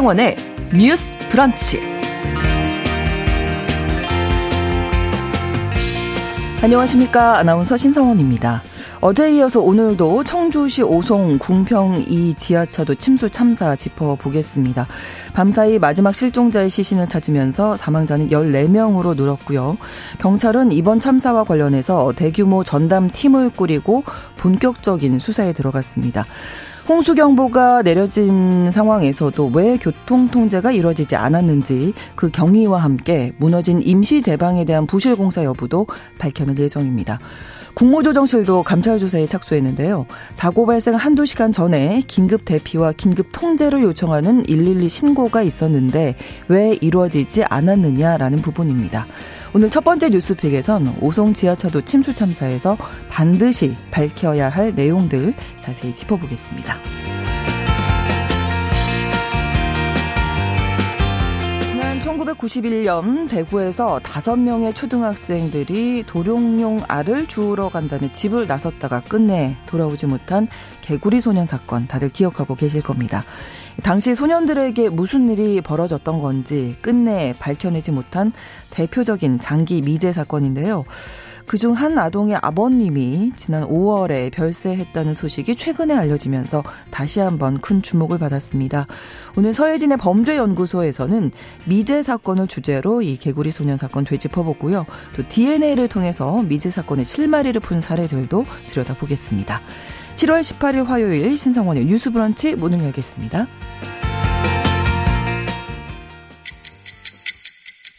신성원의 뉴스 브런치. 안녕하십니까. 아나운서 신성원입니다. 어제 이어서 오늘도 청주시 오송 궁평 이 지하차도 침수 참사 짚어보겠습니다. 밤사이 마지막 실종자의 시신을 찾으면서 사망자는 14명으로 늘었고요. 경찰은 이번 참사와 관련해서 대규모 전담 팀을 꾸리고 본격적인 수사에 들어갔습니다. 홍수경보가 내려진 상황에서도 왜 교통 통제가 이루어지지 않았는지 그 경위와 함께 무너진 임시 제방에 대한 부실 공사 여부도 밝혀낼 예정입니다. 국무조정실도 감찰 조사에 착수했는데요. 사고 발생 한두 시간 전에 긴급 대피와 긴급 통제를 요청하는 112 신고가 있었는데 왜 이루어지지 않았느냐라는 부분입니다. 오늘 첫 번째 뉴스픽에선 오송 지하차도 침수 참사에서 반드시 밝혀야 할 내용들 자세히 짚어보겠습니다. 1991년 대구에서 다섯 명의 초등학생들이 도룡뇽 알을 주우러 간다며 집을 나섰다가 끝내 돌아오지 못한 개구리 소년 사건 다들 기억하고 계실 겁니다. 당시 소년들에게 무슨 일이 벌어졌던 건지 끝내 밝혀내지 못한 대표적인 장기 미제 사건인데요. 그중 한 아동의 아버님이 지난 5월에 별세했다는 소식이 최근에 알려지면서 다시 한번 큰 주목을 받았습니다. 오늘 서예진의 범죄연구소에서는 미제 사건을 주제로 이 개구리 소년 사건 되짚어보고요. 또 DNA를 통해서 미제 사건의 실마리를 푼 사례들도 들여다보겠습니다. 7월 18일 화요일 신성원의 뉴스 브런치 문을 열겠습니다.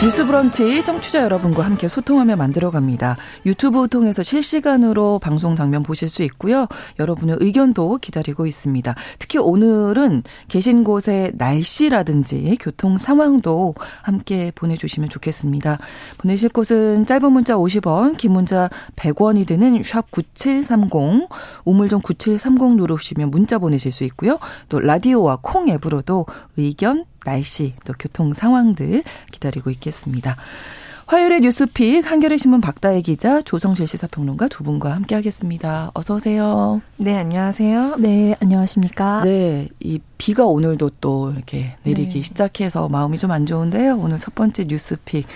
뉴스 브런치 청취자 여러분과 함께 소통하며 만들어갑니다. 유튜브 통해서 실시간으로 방송 장면 보실 수 있고요. 여러분의 의견도 기다리고 있습니다. 특히 오늘은 계신 곳의 날씨라든지 교통 상황도 함께 보내주시면 좋겠습니다. 보내실 곳은 짧은 문자 50원, 긴 문자 100원이 드는 샵 9730, 우물정 9730 누르시면 문자 보내실 수 있고요. 또 라디오와 콩 앱으로도 의견, 날씨 또 교통 상황들 기다리고 있겠습니다. 화요일의 뉴스픽 한겨레 신문 박다혜 기자 조성실 시사평론가 두 분과 함께하겠습니다. 어서 오세요. 네 안녕하세요. 네 안녕하십니까. 네이 비가 오늘도 또 이렇게 내리기 네. 시작해서 마음이 좀 안 좋은데요. 오늘 첫 번째 뉴스픽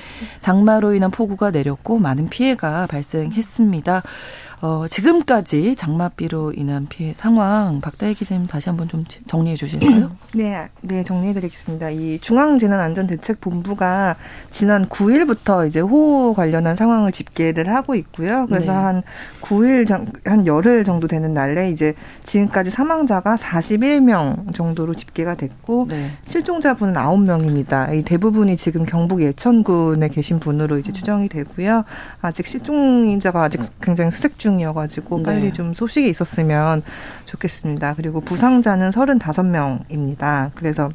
장마로 인한 폭우가 내렸고 많은 피해가 발생했습니다. 어, 지금까지 장마비로 인한 피해 상황 박다혜 기자님 다시 한번 좀 정리해 주실까요? 네, 네 정리해 드리겠습니다. 이 중앙재난안전대책본부가 지난 9일부터 이제 호우 관련한 상황을 집계를 하고 있고요. 그래서 네. 한 9일 한 열흘 정도 되는 날에 이제 지금까지 사망자가 41명 정도로 집계가 됐고 네. 실종자분은 9명입니다. 이 대부분이 지금 경북 예천군에 계신 분으로 이제 추정이 되고요. 아직 실종자가 아직 굉장히 수색 중 중이어가지고 네. 빨리 좀 소식이 있었으면 좋겠습니다. 그리고 부상자는 35명입니다. 그래서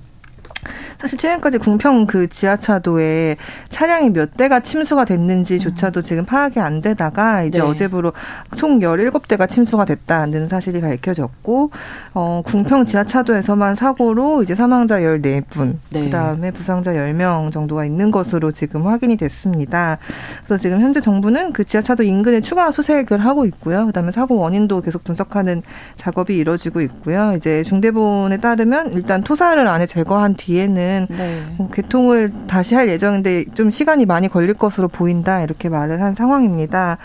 사실 최근까지 궁평 그 지하차도에 차량이 몇 대가 침수가 됐는지조차도 음. 지금 파악이 안 되다가 이제 네. 어제부로 총 17대가 침수가 됐다는 사실이 밝혀졌고 어 궁평 지하차도에서만 사고로 이제 사망자 14분, 네. 그다음에 부상자 10명 정도가 있는 것으로 지금 확인이 됐습니다. 그래서 지금 현재 정부는 그 지하차도 인근에 추가 수색을 하고 있고요. 그다음에 사고 원인도 계속 분석하는 작업이 이루어지고 있고요. 이제 중대본에 따르면 일단 토사를 안에 제거한 뒤에 는 때는 네. 뭐 개통을 다시 할 예정인데 좀 시간이 많이 걸릴 것으로 보인다 이렇게 말을 한 상황입니다.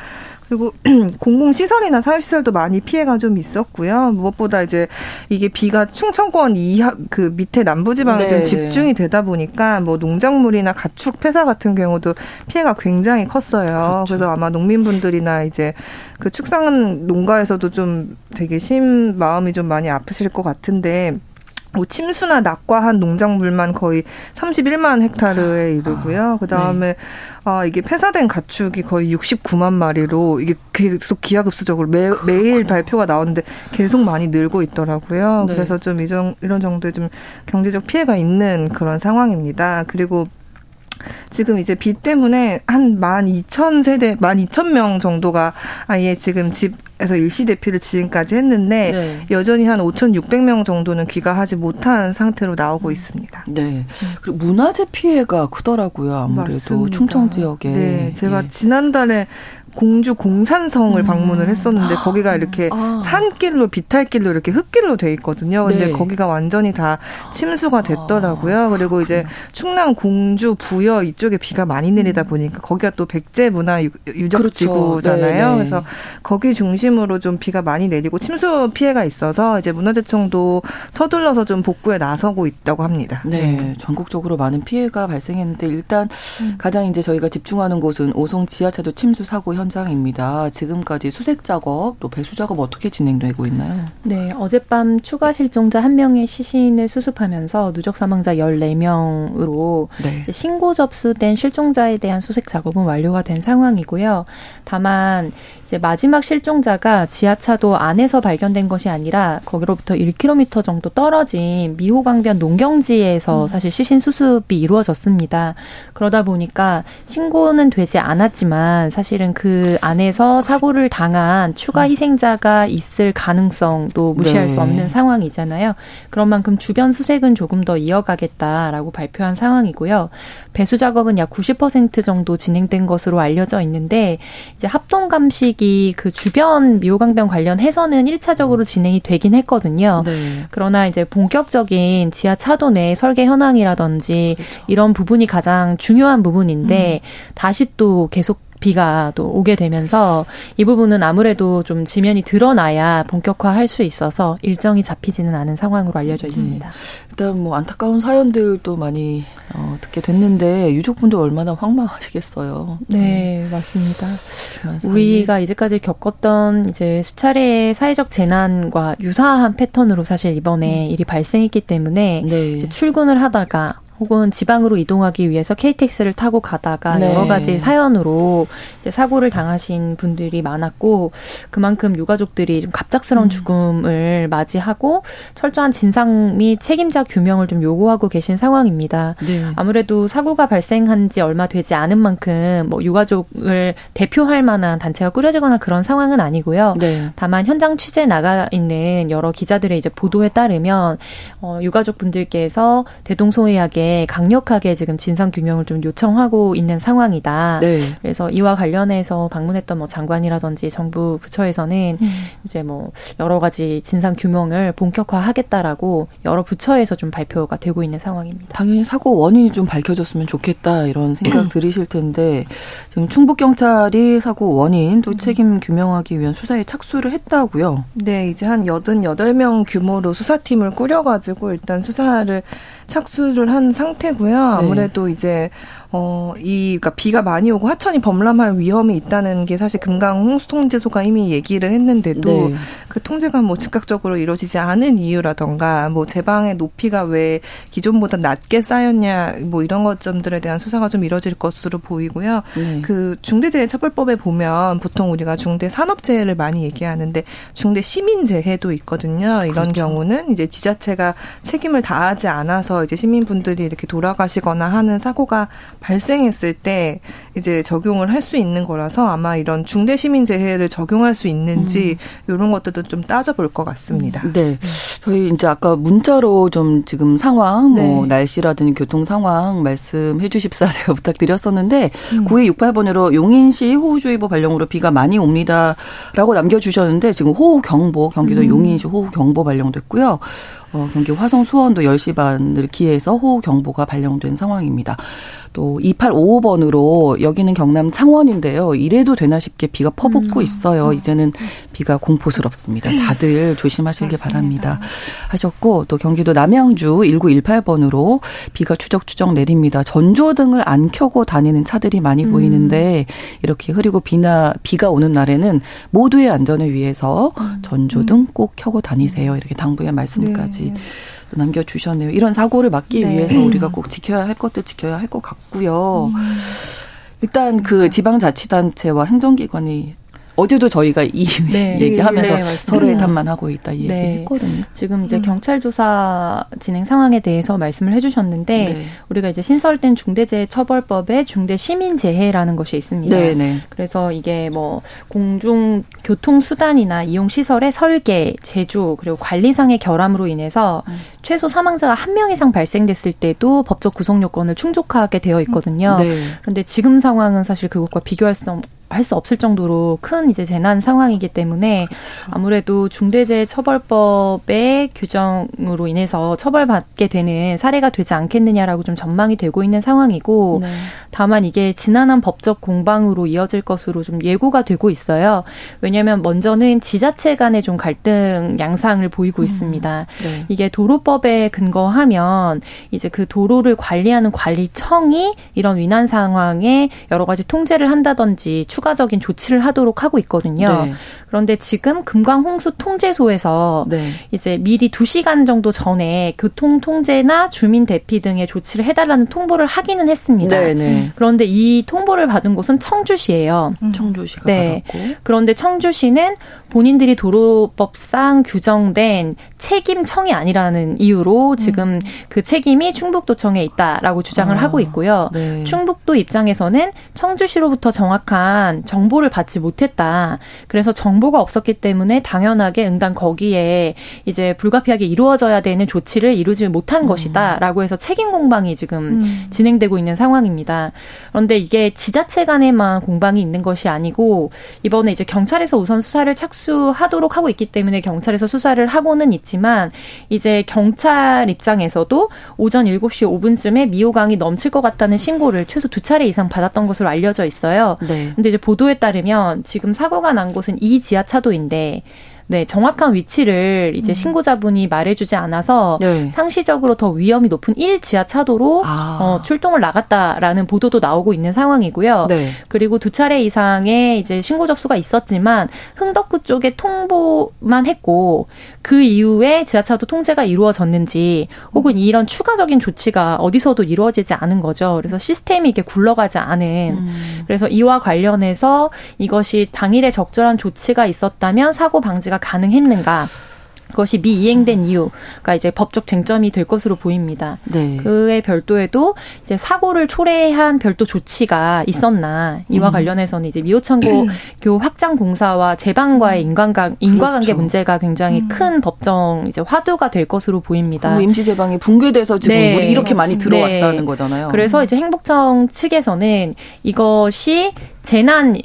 그리고 공공시설이나 사회시설도 많이 피해가 좀 있었고요. 무엇보다 이제 이게 비가 충청권 이하 그 밑에 남부지방에 네. 좀 집중이 되다 보니까 뭐 농작물이나 가축 폐사 같은 경우도 피해가 굉장히 컸어요. 그렇죠. 그래서 아마 농민분들이나 이제 그 축산 농가에서도 좀 되게 심 마음이 좀 많이 아프실 것 같은데 뭐 침수나 낙과한 농작물만 거의 31만 헥타르에 아, 이르고요. 아, 그 다음에 네. 아 이게 폐사된 가축이 거의 69만 마리로 이게 계속 기하급수적으로 매, 매일 발표가 나오는데 계속 많이 늘고 있더라고요. 네. 그래서 좀 이런 이런 정도의 좀 경제적 피해가 있는 그런 상황입니다. 그리고 지금 이제 비 때문에 한 만 이천 세대, 만 이천 명 정도가 아예 지금 집에서 일시 대피를 지금까지 했는데 네. 여전히 한 오천육백 명 정도는 귀가하지 못한 상태로 나오고 음. 있습니다. 네. 그리고 문화재 피해가 크더라고요. 아무래도 맞습니다. 충청 지역에. 네. 제가 예. 지난달에 공주 공산성을 음. 방문을 했었는데 거기가 이렇게 아. 산길로 비탈길로 이렇게 흙길로 돼 있거든요. 근데 네. 거기가 완전히 다 침수가 아. 됐더라고요. 그리고 이제 충남 공주 부여 이쪽에 비가 많이 내리다 보니까 거기가 또 백제 문화 유적지구잖아요. 그렇죠. 그래서 거기 중심으로 좀 비가 많이 내리고 침수 피해가 있어서 이제 문화재청도 서둘러서 좀 복구에 나서고 있다고 합니다. 네, 네. 전국적으로 많은 피해가 발생했는데 일단 음. 가장 이제 저희가 집중하는 곳은 오송 지하차도 침수 사고 현장입니다. 지금까지 수색 작업 또 배수 작업 어떻게 진행되고 있나요? 네, 어젯밤 추가 실종자 한 명의 시신을 수습하면서 누적 사망자 14명으로 네. 신고 접수된 실종자에 대한 수색 작업은 완료가 된 상황이고요. 다만 이제 마지막 실종자가 지하차도 안에서 발견된 것이 아니라 거기로부터 1km 정도 떨어진 미호강변 농경지에서 음. 사실 시신 수습이 이루어졌습니다. 그러다 보니까 신고는 되지 않았지만 사실은 그 안에서 사고를 당한 추가 음. 희생자가 있을 가능성도 무시할 네. 수 없는 상황이잖아요. 그런 만큼 주변 수색은 조금 더 이어가겠다라고 발표한 상황이고요. 배수 작업은 약 90% 정도 진행된 것으로 알려져 있는데 이제 합동 감식 방식이 그 주변 미호강변 관련해서는 1차적으로 진행이 되긴 했거든요. 네. 그러나 이제 본격적인 지하 차도 내 설계 현황이라든지 그렇죠. 이런 부분이 가장 중요한 부분인데 음. 다시 또 계속 비가 또 오게 되면서 이 부분은 아무래도 좀 지면이 드러나야 본격화할 수 있어서 일정이 잡히지는 않은 상황으로 알려져 있습니다. 음. 일단 뭐 안타까운 사연들도 많이 어, 듣게 됐는데 유족분들 얼마나 황망하시겠어요. 네, 음. 맞습니다. 우리가 이제까지 겪었던 이제 수차례의 사회적 재난과 유사한 패턴으로 사실 이번에 음. 일이 발생했기 때문에 네. 출근을 하다가 혹은 지방으로 이동하기 위해서 KTX를 타고 가다가 네. 여러 가지 사연으로 사고를 당하신 분들이 많았고 그만큼 유가족들이 좀 갑작스러운 음. 죽음을 맞이하고 철저한 진상 및 책임자 규명을 좀 요구하고 계신 상황입니다. 네. 아무래도 사고가 발생한 지 얼마 되지 않은 만큼 뭐 유가족을 대표할 만한 단체가 꾸려지거나 그런 상황은 아니고요. 네. 다만 현장 취재 나가 있는 여러 기자들의 이제 보도에 따르면 어, 유가족 분들께서 대동소이하게 강력하게 지금 진상 규명을 좀 요청하고 있는 상황이다. 네. 그래서 이와 관련해서 방문했던 뭐 장관이라든지 정부 부처에서는 음. 이제 뭐 여러 가지 진상 규명을 본격화하겠다라고 여러 부처에서 좀 발표가 되고 있는 상황입니다. 당연히 사고 원인이 좀 밝혀졌으면 좋겠다 이런 생각 음. 들으실 텐데 지금 충북 경찰이 사고 원인 또 음. 책임 규명하기 위한 수사에 착수를 했다고요. 네, 이제 한 여든 여덟 명 규모로 수사팀을 꾸려가지고 일단 수사를 착수를 한 상태고요. 아무래도 네. 이제 어, 이, 그니까 비가 많이 오고 하천이 범람할 위험이 있다는 게 사실 금강 홍수 통제소가 이미 얘기를 했는데도 네. 그 통제가 뭐 즉각적으로 이루어지지 않은 이유라던가 뭐 제방의 높이가 왜 기존보다 낮게 쌓였냐 뭐 이런 것 점들에 대한 수사가 좀 이뤄질 것으로 보이고요. 네. 그 중대재해처벌법에 보면 보통 우리가 중대산업재해를 많이 얘기하는데 중대시민재해도 있거든요. 이런 그렇죠. 경우는 이제 지자체가 책임을 다하지 않아서 이제 시민분들이 이렇게 돌아가시거나 하는 사고가 발생했을 때 이제 적용을 할 수 있는 거라서 아마 이런 중대 시민 재해를 적용할 수 있는지 음. 이런 것들도 좀 따져볼 것 같습니다. 네. 저희 이제 아까 문자로 좀 지금 상황, 뭐 네. 뭐 날씨라든지 교통 상황 말씀해 주십사 제가 부탁드렸었는데 음. 9268번으로 용인시 호우주의보 발령으로 비가 많이 옵니다라고 남겨주셨는데 지금 호우경보 경기도 음. 용인시 호우경보 발령됐고요. 어, 경기 화성 수원도 10시 반을 기해서 호우 경보가 발령된 상황입니다. 또 2855번으로 여기는 경남 창원인데요. 이래도 되나 싶게 비가 퍼붓고 음. 있어요. 이제는 비가 공포스럽습니다. 다들 조심하시길 바랍니다. 하셨고 또 경기도 남양주 1918번으로 비가 추적추적 내립니다. 전조등을 안 켜고 다니는 차들이 많이 음. 보이는데 이렇게 흐리고 비나 비가 오는 날에는 모두의 안전을 위해서 음. 전조등 꼭 켜고 다니세요. 이렇게 당부의 말씀까지 네. 남겨주셨네요. 이런 사고를 막기 네. 위해서 우리가 꼭 지켜야 할 것들 지켜야 할 것 같고요. 음. 일단 그 지방자치단체와 행정기관이 어제도 저희가 이 네. 얘기하면서 네, 서로의 탓만 하고 있다 이 네. 얘기했거든요. 지금 이제 음. 경찰 조사 진행 상황에 대해서 말씀을 해주셨는데 네. 우리가 이제 신설된 중대재해처벌법에 중대시민재해라는 것이 있습니다. 네, 네. 그래서 이게 뭐 공중 교통 수단이나 이용 시설의 설계, 제조 그리고 관리상의 결함으로 인해서 음. 최소 사망자가 한 명 이상 발생됐을 때도 법적 구성 요건을 충족하게 되어 있거든요. 네. 그런데 지금 상황은 사실 그것과 비교할 수 할 수 없을 정도로 큰 이제 재난 상황이기 때문에 그렇죠. 아무래도 중대재해처벌법의 규정으로 인해서 처벌받게 되는 사례가 되지 않겠느냐라고 좀 전망이 되고 있는 상황이고 네. 다만 이게 지난한 법적 공방으로 이어질 것으로 좀 예고가 되고 있어요. 왜냐하면 먼저는 지자체 간의 좀 갈등 양상을 보이고 음. 있습니다. 네. 이게 도로법에 근거하면 이제 그 도로를 관리하는 관리청이 이런 위난 상황에 여러 가지 통제를 한다든지 추가적인 조치를 하도록 하고 있거든요. 네. 그런데 지금 금강 홍수 통제소에서 네. 이제 미리 두시간 정도 전에 교통 통제나 주민 대피 등의 조치를 해달라는 통보를 하기는 했습니다. 네, 네. 그런데 이 통보를 받은 곳은 청주시예요. 음. 청주시가 네. 받았고. 그런데 청주시는 본인들이 도로법상 규정된 책임청이 아니라는 이유로 지금 음. 그 책임이 충북도청에 있다라고 주장을 아, 하고 있고요. 네. 충북도 입장에서는 청주시로부터 정확한 정보를 받지 못했다. 그래서 정보가 없었기 때문에 당연하게 응당 거기에 이제 불가피하게 이루어져야 되는 조치를 이루지 못한 음. 것이다라고 해서 책임 공방이 지금 음. 진행되고 있는 상황입니다. 그런데 이게 지자체 간에만 공방이 있는 것이 아니고 이번에 이제 경찰에서 우선 수사를 착수하도록 하고 있기 때문에 경찰에서 수사를 하고는 있지만 이제 경찰 입장에서도 오전 7시 5분쯤에 미호강이 넘칠 것 같다는 신고를 최소 두 차례 이상 받았던 것으로 알려져 있어요. 네. 근데 이제 보도에 따르면 지금 사고가 난 곳은 이 지하차도인데 네, 정확한 위치를 이제 음. 신고자분이 말해주지 않아서 네. 상시적으로 더 위험이 높은 1 지하차도로 아. 어, 출동을 나갔다라는 보도도 나오고 있는 상황이고요. 네. 그리고 두 차례 이상의 이제 신고 접수가 있었지만 흥덕구 쪽에 통보만 했고 그 이후에 지하차도 통제가 이루어졌는지 혹은 이런 추가적인 조치가 어디서도 이루어지지 않은 거죠. 그래서 시스템이 이게 굴러가지 않은 음. 그래서 이와 관련해서 이것이 당일에 적절한 조치가 있었다면 사고 방지가 가능했는가? 그것이 미이행된 이유가 이제 법적 쟁점이 될 것으로 보입니다. 네. 그에 별도에도 이제 사고를 초래한 별도 조치가 있었나 이와 음. 관련해서는 이제 미호천고 확장 공사와 제방과의 음. 인간관 인과관계 그렇죠. 문제가 굉장히 음. 큰 법정 이제 화두가 될 것으로 보입니다. 임시 제방이 붕괴돼서 지금 네. 우리 이렇게 많이 들어왔다는 네. 거잖아요. 그래서 이제 행복청 측에서는 이것이 재난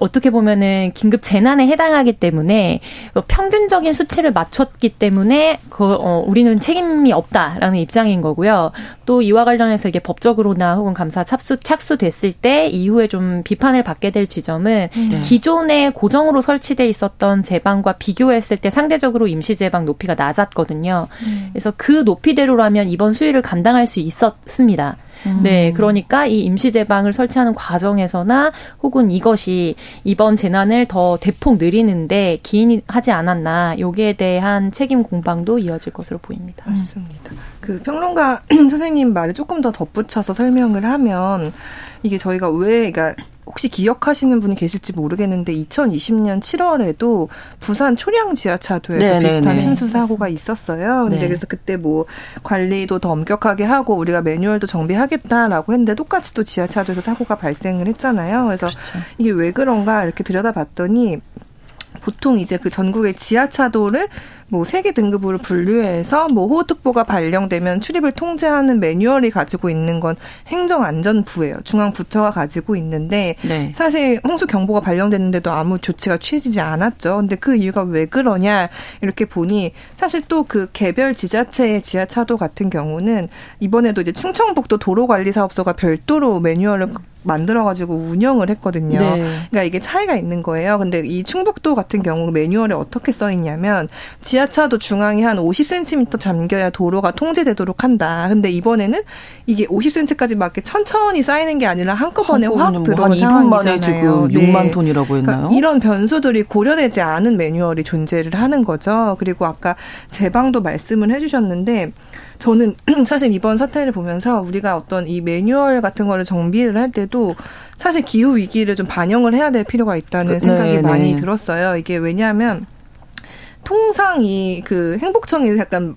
어떻게 보면은 긴급 재난에 해당하기 때문에 평균적인 수치를 맞췄기 때문에 그 어, 우리는 책임이 없다라는 입장인 거고요. 또 이와 관련해서 이게 법적으로나 혹은 감사 착수 착수됐을 때 이후에 좀 비판을 받게 될 지점은 네. 기존에 고정으로 설치돼 있었던 제방과 비교했을 때 상대적으로 임시 제방 높이가 낮았거든요. 음. 그래서 그 높이대로라면 이번 수위를 감당할 수 있었습니다. 음. 네, 그러니까 이 임시 제방을 설치하는 과정에서나 혹은 이것이 이번 재난을 더 대폭 느리는데 기인이 하지 않았나 여기에 대한 책임 공방도 이어질 것으로 보입니다. 맞습니다. 그 평론가 선생님 말에 조금 더 덧붙여서 설명을 하면 이게 저희가 왜 그러니까 혹시 기억하시는 분이 계실지 모르겠는데 2020년 7월에도 부산 초량 지하차도에서 네네네. 네, 비슷한 네. 침수 사고가 있었어요. 근데 네. 그래서 그때 뭐 관리도 더 엄격하게 하고 우리가 매뉴얼도 정비하겠다라고 했는데 똑같이 또 지하차도에서 사고가 발생을 했잖아요. 그래서 그렇죠. 이게 왜 그런가 이렇게 들여다봤더니 보통 이제 그 전국의 지하차도를 뭐 세계 등급으로 분류해서 뭐 호우특보가 발령되면 출입을 통제하는 매뉴얼이 가지고 있는 건 행정안전부예요. 중앙부처가 가지고 있는데 네. 사실 홍수 경보가 발령됐는데도 아무 조치가 취해지지 않았죠. 근데 그 이유가 왜 그러냐 이렇게 보니 사실 또 그 개별 지자체의 지하차도 같은 경우는 이번에도 이제 충청북도 도로관리사업소가 별도로 매뉴얼을 만들어가지고 운영을 했거든요. 네. 그러니까 이게 차이가 있는 거예요. 근데 이 충북도 같은 경우 매뉴얼에 어떻게 써 있냐면 지하 차도 중앙이 한 50cm 잠겨야 도로가 통제되도록 한다. 근데 이번에는 이게 50cm까지 막 이렇게 천천히 쌓이는 게 아니라 한꺼번에 확뭐 들어온 상황이잖아요. 지금 6만 네. 톤이라고 했나요? 그러니까 이런 변수들이 고려되지 않은 매뉴얼이 존재를 하는 거죠. 그리고 아까 제방도 말씀을 해주셨는데 저는 사실 이번 사태를 보면서 우리가 어떤 이 매뉴얼 같은 거를 정비를 할 때도 사실 기후 위기를 좀 반영을 해야 될 필요가 있다는 그, 생각이 네, 많이 네. 들었어요. 이게 왜냐하면 통상 이 그 행복청이 약간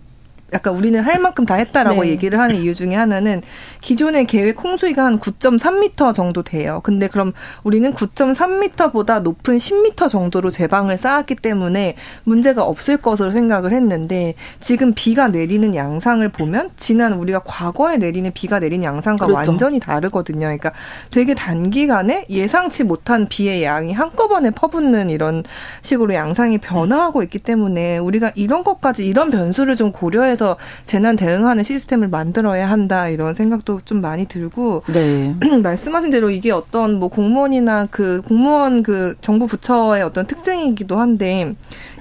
약간 우리는 할 만큼 다 했다라고 네. 얘기를 하는 이유 중에 하나는 기존의 계획 홍수위가 한 9.3m 정도 돼요. 근데 그럼 우리는 9.3m보다 높은 10m 정도로 제방을 쌓았기 때문에 문제가 없을 것으로 생각을 했는데 지금 비가 내리는 양상을 보면 지난 우리가 과거에 내리는 비가 내리는 양상과 그렇죠. 완전히 다르거든요. 그러니까 되게 단기간에 예상치 못한 비의 양이 한꺼번에 퍼붓는 이런 식으로 양상이 변화하고 있기 때문에 우리가 이런 것까지 이런 변수를 좀 고려해 해서 재난 대응하는 시스템을 만들어야 한다 이런 생각도 좀 많이 들고 네. 말씀하신 대로 이게 어떤 뭐 공무원이나 그 공무원 그 정부 부처의 어떤 특징이기도 한데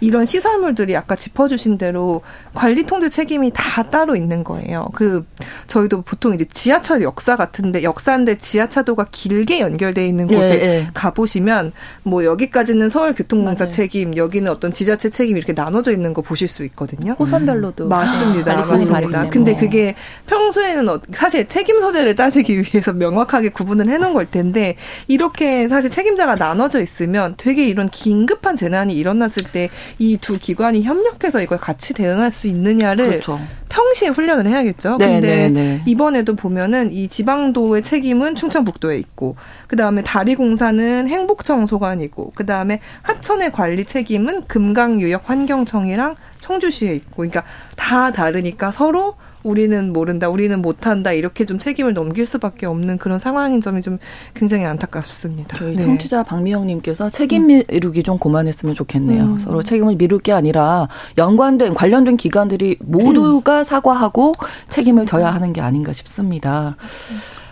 이런 시설물들이 아까 짚어주신 대로 관리 통제 책임이 다 따로 있는 거예요. 그 저희도 보통 이제 지하철 역사 같은데 역사인데 지하차도가 길게 연결돼 있는 곳에 예, 예. 가보시면 뭐 여기까지는 서울교통공사 책임, 여기는 어떤 지자체 책임 이렇게 나눠져 있는 거 보실 수 있거든요. 호선별로도 맞습니다. 아, 맞습니다. 근데 그게 평소에는 어, 사실 책임 소재를 따지기 위해서 명확하게 구분을 해놓은 걸 텐데 이렇게 사실 책임자가 나눠져 있으면 되게 이런 긴급한 재난이 일어났을 때이 두 기관이 협력해서 이걸 같이 대응할 수 있느냐를 그렇죠. 평시에 훈련을 해야겠죠. 네, 근데 네, 네. 이번에도 보면은 이 지방도의 책임은 충청북도에 있고 그다음에 다리 공사는 행복청 소관이고 그다음에 하천의 관리 책임은 금강유역 환경청이랑 청주시에 있고 그러니까 다 다르니까 서로 우리는 모른다, 우리는 못한다 이렇게 좀 책임을 넘길 수밖에 없는 그런 상황인 점이 좀 굉장히 안타깝습니다. 저희 네. 청취자 박미영님께서 책임 미루기 좀 그만했으면 좋겠네요. 음. 서로 책임을 미룰 게 아니라 연관된 관련된 기관들이 모두가 사과하고 책임을 져야 하는 게 아닌가 싶습니다.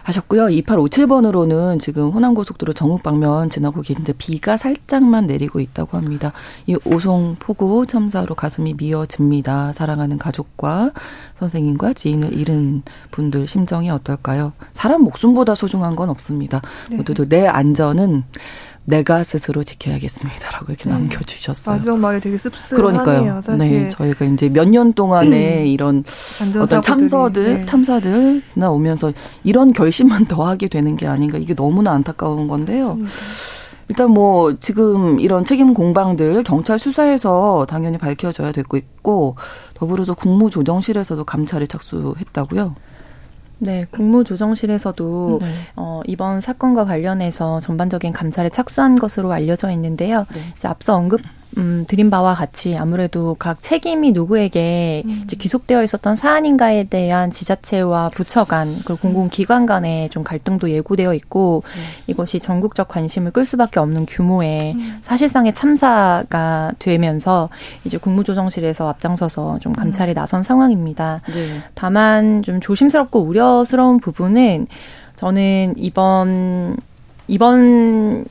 하셨고요. 2857번으로는 지금 호남고속도로 정읍 방면 지나고 계신데 비가 살짝만 내리고 있다고 합니다. 이 오송 폭우 참사로 가슴이 미어집니다. 사랑하는 가족과 선생님과 지인을 잃은 분들 심정이 어떨까요? 사람 목숨보다 소중한 건 없습니다. 네. 모두들 내 안전은 내가 스스로 지켜야겠습니다라고 이렇게 네. 남겨주셨어요. 마지막 말이 되게 씁쓸하네요. 그러니까요. 사실. 네, 저희가 이제 몇 년 동안에 이런 어떤 참사들, 네. 참사들 나 오면서 이런 결심만 더 하게 되는 게 아닌가 이게 너무나 안타까운 건데요. 맞습니다. 일단 뭐 지금 이런 책임 공방들 경찰 수사에서 당연히 밝혀져야 되고 있고 더불어서 국무조정실에서도 감찰에 착수했다고요. 네, 국무조정실에서도 네. 어, 이번 사건과 관련해서 전반적인 감찰에 착수한 것으로 알려져 있는데요. 네. 이제 앞서 언급 음, 드린 바와 같이 아무래도 각 책임이 누구에게 음. 이제 귀속되어 있었던 사안인가에 대한 지자체와 부처 간 그리고 공공기관 간의 좀 갈등도 예고되어 있고 음. 이것이 전국적 관심을 끌 수밖에 없는 규모의 음. 사실상의 참사가 되면서 이제 국무조정실에서 앞장서서 좀 감찰에 음. 나선 상황입니다. 네. 다만 좀 조심스럽고 우려스러운 부분은 저는 이번 이번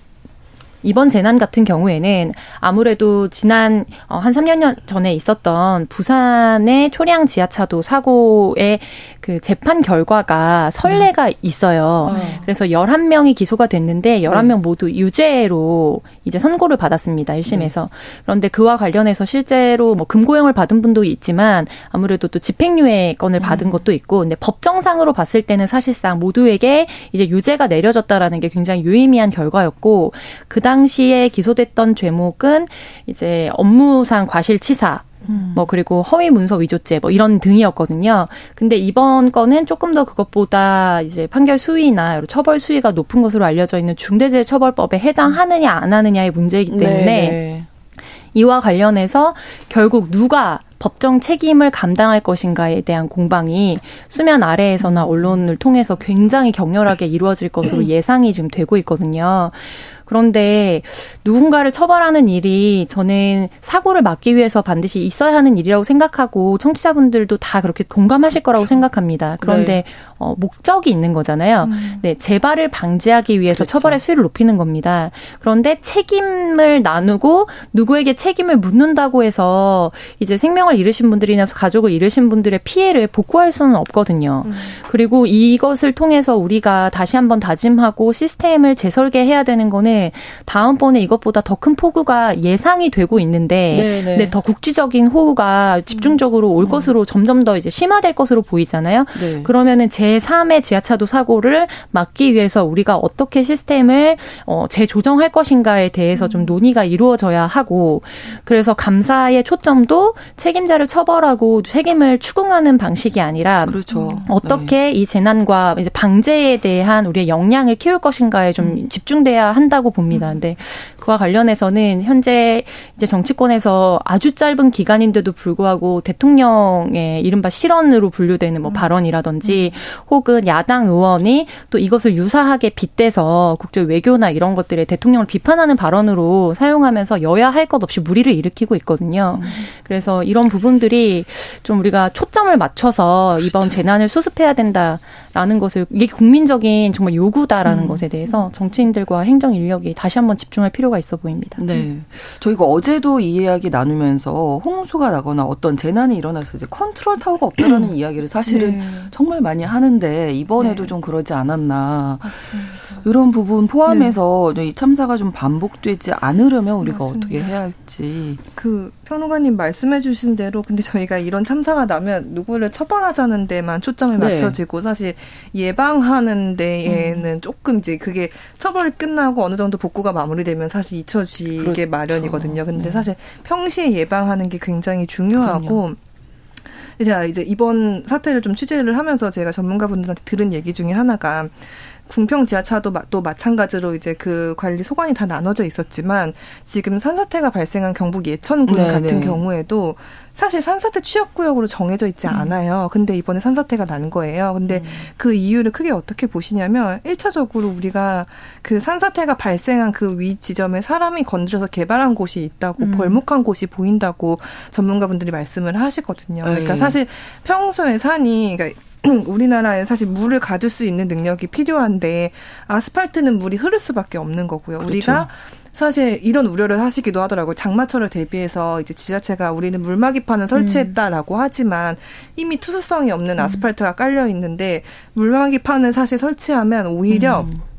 이번 재난 같은 경우에는 아무래도 지난 어, 한 3년 전에 있었던 부산의 초량 지하차도 사고의 그 재판 결과가 선례가 음. 있어요. 어. 그래서 11명이 기소가 됐는데 11명 네. 모두 유죄로 이제 선고를 받았습니다. 1심에서. 네. 그런데 그와 관련해서 실제로 뭐 금고형을 받은 분도 있지만 아무래도 또 집행유예 건을 음. 받은 것도 있고 근데 법정상으로 봤을 때는 사실상 모두에게 이제 유죄가 내려졌다라는 게 굉장히 유의미한 결과였고 그 당시에 기소됐던 죄목은 이제 업무상 과실치사 음. 뭐 그리고 허위 문서 위조죄 뭐 이런 등이었거든요. 근데 이번 건은 조금 더 그것보다 이제 판결 수위나 처벌 수위가 높은 것으로 알려져 있는 중대재해처벌법에 해당하느냐 안 하느냐의 문제이기 때문에 네 이와 관련해서 결국 누가 법정 책임을 감당할 것인가에 대한 공방이 수면 아래에서나 언론을 통해서 굉장히 격렬하게 이루어질 것으로 예상이 지금 되고 있거든요. 그런데 누군가를 처벌하는 일이 저는 사고를 막기 위해서 반드시 있어야 하는 일이라고 생각하고 청취자분들도 다 그렇게 공감하실 거라고 생각합니다. 그런데 네. 어, 목적이 있는 거잖아요. 음. 네, 재발을 방지하기 위해서 그렇죠. 처벌의 수위를 높이는 겁니다. 그런데 책임을 나누고 누구에게 책임을 묻는다고 해서 이제 생명을 잃으신 분들이나 가족을 잃으신 분들의 피해를 복구할 수는 없거든요. 음. 그리고 이것을 통해서 우리가 다시 한번 다짐하고 시스템을 재설계해야 되는 거는 다음번에 이것보다 더 큰 폭우가 예상이 되고 있는데 네, 네. 근데 더 국지적인 호우가 집중적으로 올 음. 것으로 점점 더 이제 심화될 것으로 보이잖아요. 네. 그러면은 제3의 지하차도 사고를 막기 위해서 우리가 어떻게 시스템을 어 재조정할 것인가에 대해서 좀 음. 논의가 이루어져야 하고 그래서 감사의 초점도 책임자를 처벌하고 책임을 추궁하는 방식이 아니라 그렇죠. 어떻게 네. 이 재난과 이제 방제에 대한 우리의 역량을 키울 것인가에 좀 음. 집중돼야 한다고 봅니다. 음. 근데 그와 관련해서는 현재 이제 정치권에서 아주 짧은 기간인데도 불구하고 대통령의 이른바 실언으로 분류되는 뭐 음. 발언이라든지 혹은 야당 의원이 또 이것을 유사하게 빗대서 국제 외교나 이런 것들에 대통령을 비판하는 발언으로 사용하면서 여야 할 것 없이 무리를 일으키고 있거든요. 음. 그래서 이런 부분들이 좀 우리가 초점을 맞춰서 이번 그렇죠. 재난을 수습해야 된다 라는 것을 이게 국민적인 정말 요구다라는 음. 것에 대해서 정치인들과 행정 인력이 다시 한번 집중할 필요가 있어 보입니다. 네. 저희가 어제도 이 이야기 나누면서 홍수가 나거나 어떤 재난이 일어났을 때 컨트롤 타워가 없다라는 음. 이야기를 사실은 네. 정말 많이 하는데 이번에도 네. 좀 그러지 않았나. 맞습니다. 이런 부분 포함해서 네. 이 참사가 좀 반복되지 않으려면 우리가 맞습니다. 어떻게 해야 할지. 그 평론가님 말씀해 주신 대로 근데 저희가 이런 참사가 나면 누구를 처벌하자는 데만 초점을 네. 맞춰지고 사실 예방하는 데에는 음. 조금 이제 그게 처벌이 끝나고 어느 정도 복구가 마무리되면 사실 잊혀지게 그렇죠. 마련이거든요. 근데 네. 사실 평시에 예방하는 게 굉장히 중요하고 그럼요. 제가 이제 이번 사태를 좀 취재를 하면서 제가 전문가분들한테 들은 얘기 중에 하나가 궁평 지하차도 또 마찬가지로 이제 그 관리 소관이 다 나눠져 있었지만 지금 산사태가 발생한 경북 예천군 네 같은 네. 경우에도 사실 산사태 취약구역으로 정해져 있지 음. 않아요. 근데 이번에 산사태가 난 거예요. 근데 음. 그 이유를 크게 어떻게 보시냐면 1차적으로 우리가 그 산사태가 발생한 그 위 지점에 사람이 건드려서 개발한 곳이 있다고 음. 벌목한 곳이 보인다고 전문가분들이 말씀을 하시거든요. 그러니까 네. 사실 평소에 산이 그러니까 우리나라에 사실 물을 가질 수 있는 능력이 필요한데 아스팔트는 물이 흐를 수밖에 없는 거고요. 그렇죠. 우리가 사실 이런 우려를 하시기도 하더라고요. 장마철을 대비해서 이제 지자체가 우리는 물막이판을 설치했다라고 음. 하지만 이미 투수성이 없는 음. 아스팔트가 깔려 있는데 물막이판을 사실 설치하면 오히려 음.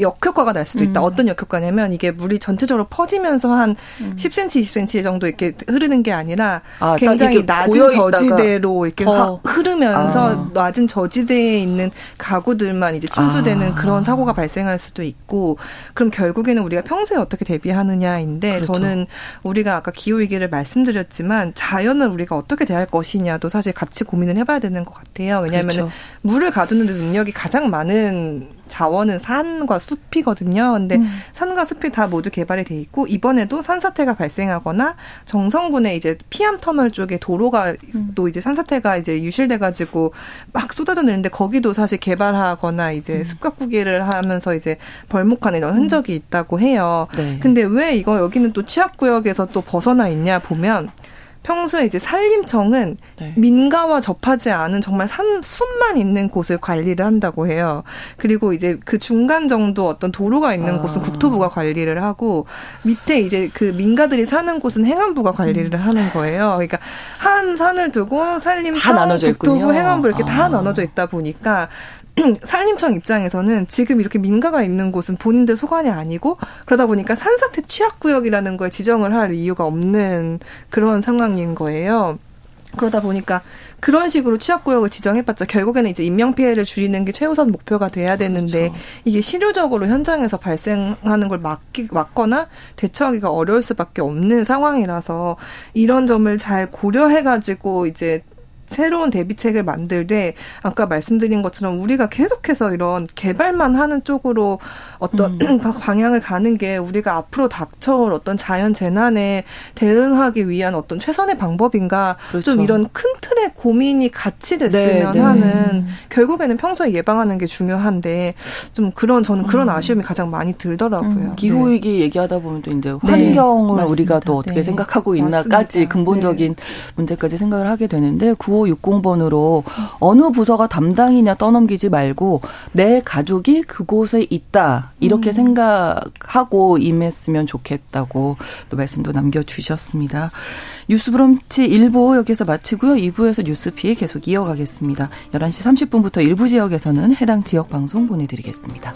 역효과가 날 수도 있다. 음. 어떤 역효과냐면 이게 물이 전체적으로 퍼지면서 한 음. 10cm, 20cm 정도 이렇게 흐르는 게 아니라 아, 굉장히 낮은 저지대로 이렇게 더. 흐르면서 아. 낮은 저지대에 있는 가구들만 이제 침수되는 아. 그런 사고가 발생할 수도 있고 그럼 결국에는 우리가 평소에 어떻게 대비하느냐인데 그렇죠. 저는 우리가 아까 기후 위기를 말씀드렸지만 자연을 우리가 어떻게 대할 것이냐도 사실 같이 고민을 해봐야 되는 것 같아요. 왜냐하면 그렇죠. 물을 가두는 능력이 가장 많은 자원은 산과 숲이거든요. 근데 음. 산과 숲이 다 모두 개발이 돼 있고 이번에도 산사태가 발생하거나 정성군의 이제 피암 터널 쪽에 도로가 음. 또 이제 산사태가 이제 유실돼 가지고 막 쏟아져 내리는데 거기도 사실 개발하거나 이제 음. 습각구기를 하면서 이제 벌목하는 이런 흔적이 있다고 해요. 네. 근데 왜 이거 여기는 또 취약 구역에서 또 벗어나 있냐 보면 평소에 이제 산림청은 네. 민가와 접하지 않은 정말 산 숲만 있는 곳을 관리를 한다고 해요. 그리고 이제 그 중간 정도 어떤 도로가 있는 아. 곳은 국토부가 관리를 하고 밑에 이제 그 민가들이 사는 곳은 행안부가 관리를 음. 하는 거예요. 그러니까 한 산을 두고 산림청, 국토부. 행안부 이렇게 아. 다 나눠져 있다 보니까 산림청 입장에서는 지금 이렇게 민가가 있는 곳은 본인들 소관이 아니고 그러다 보니까 산사태 취약구역이라는 거에 지정을 할 이유가 없는 그런 상황인 거예요. 그러다 보니까 그런 식으로 취약구역을 지정해봤자 결국에는 이제 인명피해를 줄이는 게 최우선 목표가 돼야 되는데 그렇죠. 이게 실효적으로 현장에서 발생하는 걸 막기, 막거나 대처하기가 어려울 수밖에 없는 상황이라서 이런 점을 잘 고려해가지고 이제 새로운 대비책을 만들되 아까 말씀드린 것처럼 우리가 계속해서 이런 개발만 하는 쪽으로 어떤 음. 방향을 가는 게 우리가 앞으로 닥쳐올 어떤 자연 재난에 대응하기 위한 어떤 최선의 방법인가 그렇죠. 좀 이런 큰 틀의 고민이 같이 됐으면 네, 네. 하는 결국에는 평소에 예방하는 게 중요한데 좀 그런 저는 그런 음. 아쉬움이 가장 많이 들더라고요. 음. 기후 위기 네. 얘기하다 보면 또 이제 네. 환경을 우리가 또 어떻게 네. 생각하고 있나까지 근본적인 문제까지 생각을 하게 되는데 9 9560번으로 어느 부서가 담당이냐 떠넘기지 말고 내 가족이 그곳에 있다. 이렇게 음. 생각하고 임했으면 좋겠다고 또 말씀도 남겨주셨습니다. 뉴스 브런치 1부 여기서 마치고요. 2부에서 뉴스피 계속 이어가겠습니다. 11시 30분부터 일부 지역에서는 해당 지역 방송 보내드리겠습니다.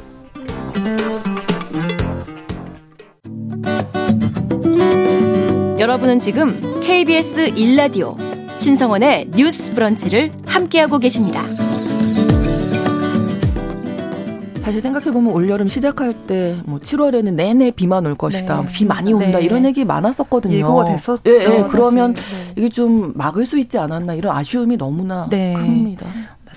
여러분은 지금 KBS 1라디오 신성원의 뉴스 브런치를 함께하고 계십니다. 사실 생각해보면 올여름 시작할 때 뭐 7월에는 내내 비만 올 것이다. 네. 비 많이 온다. 네. 이런 얘기 많았었거든요. 예고가 됐었죠. 예, 예. 그러면 네. 이게 좀 막을 수 있지 않았나 이런 아쉬움이 너무나 네. 큽니다.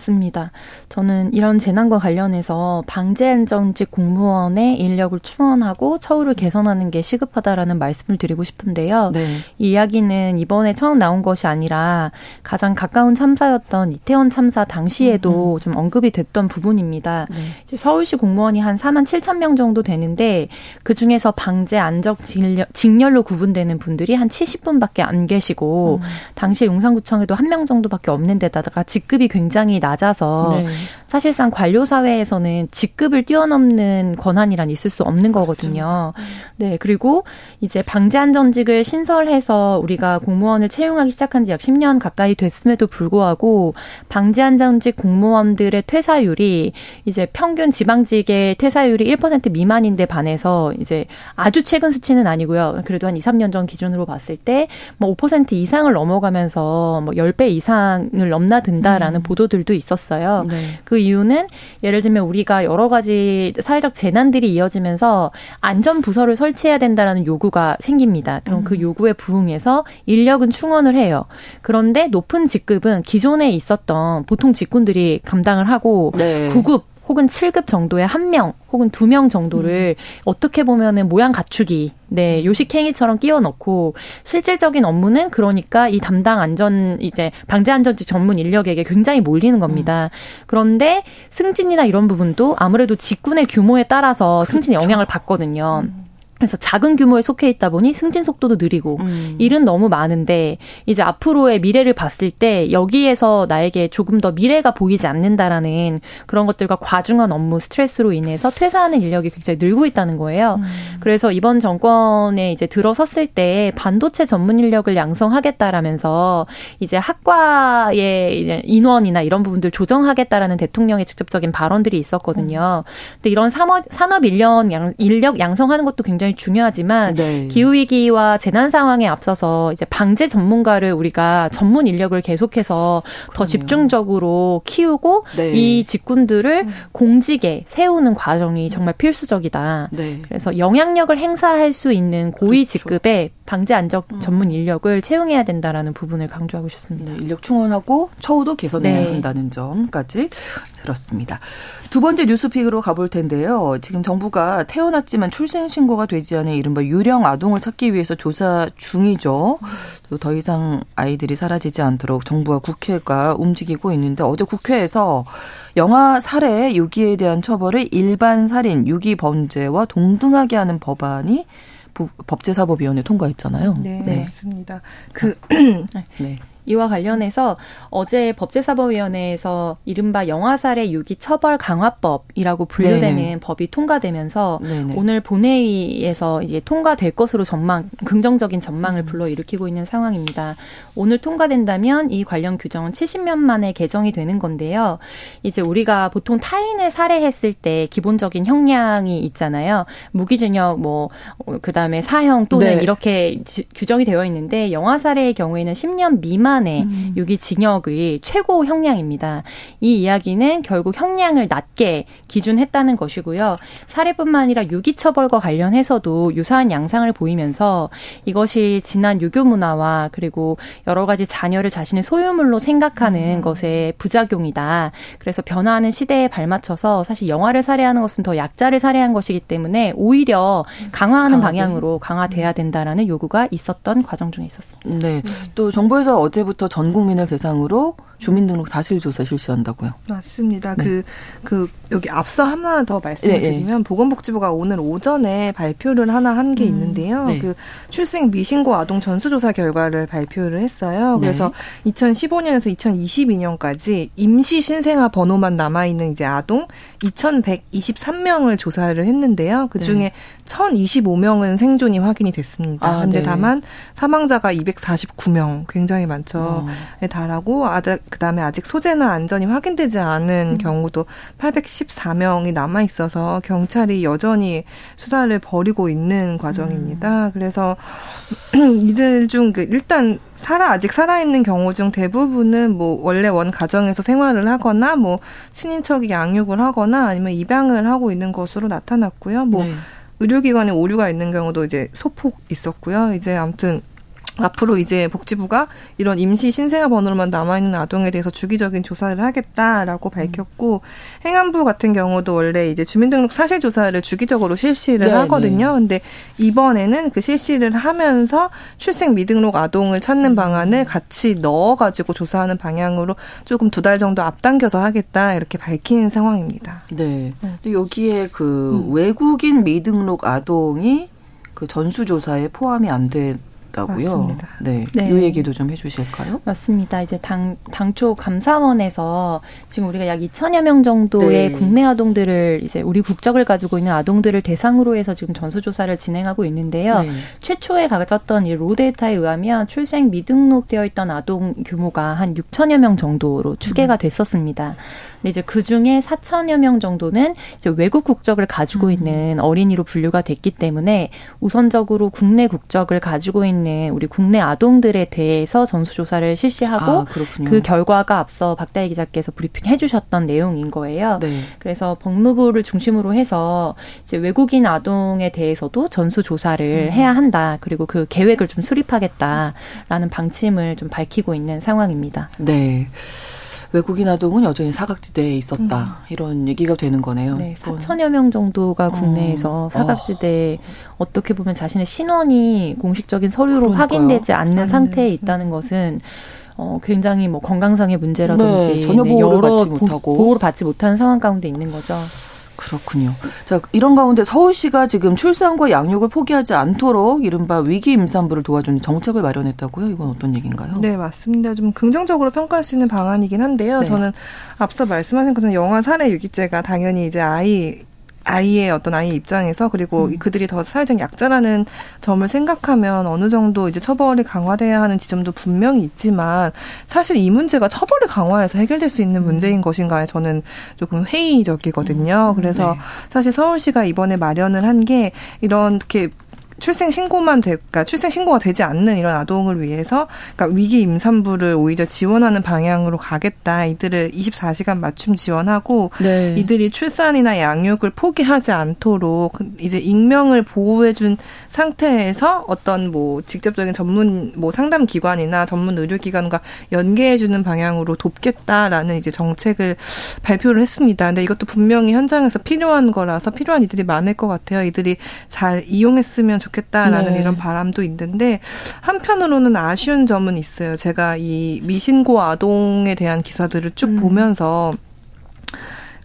맞습니다. 저는 이런 재난과 관련해서 방재안전직 공무원의 인력을 충원하고 처우를 개선하는 게 시급하다라는 말씀을 드리고 싶은데요. 네. 이 이야기는 이번에 처음 나온 것이 아니라 가장 가까운 참사였던 이태원 참사 당시에도 음. 좀 언급이 됐던 부분입니다. 네. 서울시 공무원이 한 4만 7천 명 정도 되는데 그 중에서 방재 안적 직렬, 로 구분되는 분들이 한 70분밖에 안 계시고 음. 당시 용산구청에도 한 명 정도밖에 없는 데다가 직급이 굉장히 낮 아서 네. 사실상 관료 사회에서는 직급을 뛰어넘는 권한이란 있을 수 없는 거거든요. 네, 그리고 이제 방재 안전직을 신설해서 우리가 공무원을 채용하기 시작한 지 약 10년 가까이 됐음에도 불구하고 방재 안전직 공무원들의 퇴사율이 이제 평균 지방직의 퇴사율이 1% 미만인데 반해서 이제 아주 최근 수치는 아니고요. 그래도 한 2, 3년 전 기준으로 봤을 때 뭐 5% 이상을 넘어가면서 뭐 10배 이상을 넘나든다라는 음. 보도들도 있었어요. 네. 그 이유는 예를 들면 우리가 여러 가지 사회적 재난들이 이어지면서 안전 부서를 설치해야 된다라는 요구가 생깁니다. 그럼 그 음. 그 요구에 부응해서 인력은 충원을 해요. 그런데 높은 직급은 기존에 있었던 보통 직군들이 감당을 하고 네. 9급 혹은 7급 정도의 한 명 혹은 두 명 정도를 음. 어떻게 보면은 모양 갖추기, 네, 요식행위처럼 끼워 넣고 실질적인 업무는 그러니까 이 담당 안전 이제 방재 안전지 전문 인력에게 굉장히 몰리는 겁니다. 음. 그런데 승진이나 이런 부분도 아무래도 직군의 규모에 따라서 그렇죠. 승진 영향을 받거든요. 음. 그래서 작은 규모에 속해 있다 보니 승진 속도도 느리고 음. 일은 너무 많은데 이제 앞으로의 미래를 봤을 때 여기에서 나에게 조금 더 미래가 보이지 않는다라는 그런 것들과 과중한 업무 스트레스로 인해서 퇴사하는 인력이 굉장히 늘고 있다는 거예요. 음. 그래서 이번 정권에 이제 들어섰을 때 반도체 전문 인력을 양성하겠다라면서 이제 학과의 인원이나 이런 부분들 조정하겠다라는 대통령의 직접적인 발언들이 있었거든요. 근데 이런 산업 산업 인력 인력 양성하는 것도 굉장히 굉장히 중요하지만 네. 기후 위기와 재난 상황에 앞서서 이제 방제 전문가를 우리가 전문 인력을 계속해서 그럼요. 더 집중적으로 키우고 네. 이 직군들을 음. 공직에 세우는 과정이 정말 필수적이다. 네. 그래서 영향력을 행사할 수 있는 고위 그렇죠. 직급의 방제 안적 음. 전문 인력을 채용해야 된다라는 부분을 강조하고 싶습니다. 네, 인력 충원하고 처우도 개선해야 네. 한다는 점까지 들었습니다. 두 번째 뉴스픽으로 가볼 텐데요. 지금 정부가 태어났지만 출생 신고가 되지 않은 이른바 유령 아동을 찾기 위해서 조사 중이죠. 더 이상 아이들이 사라지지 않도록 정부와 국회가 움직이고 있는데 어제 국회에서 영아 살해 유기에 대한 처벌을 일반 살인 유기 범죄와 동등하게 하는 법안이 법제사법위원회 통과했잖아요. 네, 네. 맞습니다. 그 네. 이와 관련해서 어제 법제사법위원회에서 이른바 영화살해 유기 처벌 강화법이라고 분류되는 네네. 법이 통과되면서 네네. 오늘 본회의에서 이제 통과될 것으로 전망 긍정적인 전망을 음. 불러일으키고 있는 상황입니다. 오늘 통과된다면 이 관련 규정은 70년 만에 개정이 되는 건데요. 이제 우리가 보통 타인을 살해했을 때 기본적인 형량이 있잖아요. 무기징역 뭐 그다음에 사형 또는 네. 이렇게 규정이 되어 있는데 영화살해의 경우에는 10년 미만 미만의 음. 유기징역의 최고 형량입니다. 이 이야기는 결국 형량을 낮게 기준했다는 것이고요. 살해뿐만 아니라 유기처벌과 관련해서도 유사한 양상을 보이면서 이것이 지난 유교 문화와 그리고 여러 가지 자녀를 자신의 소유물로 생각하는 음. 것의 부작용이다. 그래서 변화하는 시대에 발맞춰서 사실 영화를 살해하는 것은 더 약자를 살해한 것이기 때문에 오히려 강화하는 강하게. 방향으로 강화돼야 된다라는 요구가 있었던 과정 중에 있었습니다. 네. 또 정부에서 어제 어제부터 전 국민을 대상으로 주민등록 사실조사 실시한다고요. 맞습니다. 네. 그, 그, 여기 앞서 하나 더 말씀을 네, 네. 드리면 네. 보건복지부가 오늘 오전에 발표를 하나 한게 음, 있는데요. 네. 그 출생 미신고 아동 전수조사 결과를 발표를 했어요. 네. 그래서 2015년에서 2022년까지 임시 신생아 번호만 남아있는 이제 아동 2,123명을 조사를 했는데요. 그 중에 1,025명은 생존이 확인이 됐습니다. 아, 근데 다만 사망자가 249명, 굉장히 많죠. 어. 달하고 아직 그다음에 아직 소재나 안전이 확인되지 않은 음. 경우도 814명이 남아 있어서 경찰이 여전히 수사를 벌이고 있는 과정입니다. 음. 그래서 이들 중그 일단 살아 아직 살아 있는 경우 중 대부분은 뭐 원래 원 가정에서 생활을 하거나 뭐 친인척이 양육을 하거나 아니면 입양을 하고 있는 것으로 나타났고요. 뭐 네. 의료기관에 오류가 있는 경우도 이제 소폭 있었고요. 이제 아무튼 앞으로 이제 복지부가 이런 임시 신생아 번호로만 남아있는 아동에 대해서 주기적인 조사를 하겠다라고 밝혔고 음. 행안부 같은 경우도 원래 이제 주민등록 사실 조사를 주기적으로 실시를 네, 하거든요. 네. 근데 이번에는 그 실시를 하면서 출생 미등록 아동을 찾는 음. 방안을 같이 넣어가지고 조사하는 방향으로 조금 두 달 정도 앞당겨서 하겠다 이렇게 밝힌 상황입니다. 네. 네. 여기에 그 음. 외국인 미등록 아동이 그 전수조사에 포함이 안된 있다고요. 맞습니다. 네. 네. 이 얘기도 좀 해주실까요? 맞습니다. 이제 당 당초 감사원에서 지금 우리가 약 2천여 명 정도의 네. 국내 아동들을 이제 우리 국적을 가지고 있는 아동들을 대상으로 해서 지금 전수조사를 진행하고 있는데요. 네. 최초에 가졌던 이 로데이터에 의하면 출생 미등록되어 있던 아동 규모가 한 6천여 명 정도로 추계가 음. 됐었습니다. 근데 이제 그 중에 4천여 명 정도는 이제 외국 국적을 가지고 음. 있는 어린이로 분류가 됐기 때문에 우선적으로 국내 국적을 가지고 있는 우리 국내 아동들에 대해서 전수조사를 실시하고 아, 그 결과가 앞서 박다희 기자께서 브리핑 해주셨던 내용인 거예요. 네. 그래서 법무부를 중심으로 해서 이제 외국인 아동에 대해서도 전수조사를 음. 해야 한다. 그리고 그 계획을 좀 수립하겠다라는 방침을 좀 밝히고 있는 상황입니다. 네. 외국인 아동은 여전히 사각지대에 있었다. 음. 이런 얘기가 되는 거네요. 네, 4천여 명 정도가 국내에서 어. 사각지대에 어. 떻게 보면 자신의 신원이 공식적인 서류로 그러니까요. 확인되지 않는 아, 상태에 있다는 것은 어, 굉장히 뭐 건강상의 문제라든지 네, 전혀 보호를 받지 못하고 보호를 받지 못하는 상황 가운데 있는 거죠. 그렇군요. 자, 이런 가운데 서울시가 지금 출산과 양육을 포기하지 않도록 이른바 위기 임산부를 도와주는 정책을 마련했다고요? 이건 어떤 얘기인가요? 네, 맞습니다. 좀 긍정적으로 평가할 수 있는 방안이긴 한데요. 네. 저는 앞서 말씀하신 것처럼 영아 살해 유기죄가 당연히 이제 아이 아이의 어떤 아이의 입장에서 그리고 음. 그들이 더 사회적 약자라는 점을 생각하면 어느 정도 이제 처벌이 강화돼야 하는 지점도 분명히 있지만 사실 이 문제가 처벌을 강화해서 해결될 수 있는 음. 문제인 것인가에 저는 조금 회의적이거든요. 음. 그래서 네. 사실 서울시가 이번에 마련을 한 게 이렇게 출생 신고만 되, 그러니까 출생 신고가 되지 않는 이런 아동을 위해서 그러니까 위기 임산부를 오히려 지원하는 방향으로 가겠다. 이들을 24시간 맞춤 지원하고 네. 이들이 출산이나 양육을 포기하지 않도록 이제 익명을 보호해 준 상태에서 어떤 뭐 직접적인 전문 뭐 상담 기관이나 전문 의료 기관과 연계해 주는 방향으로 돕겠다라는 이제 정책을 발표를 했습니다. 근데 이것도 분명히 현장에서 필요한 거라서 필요한 이들이 많을 것 같아요. 이들이 잘 이용했으면 좋 좋겠다라는 네. 이런 바람도 있는데 한편으로는 아쉬운 점은 있어요. 제가 이 미신고 아동에 대한 기사들을 쭉 음. 보면서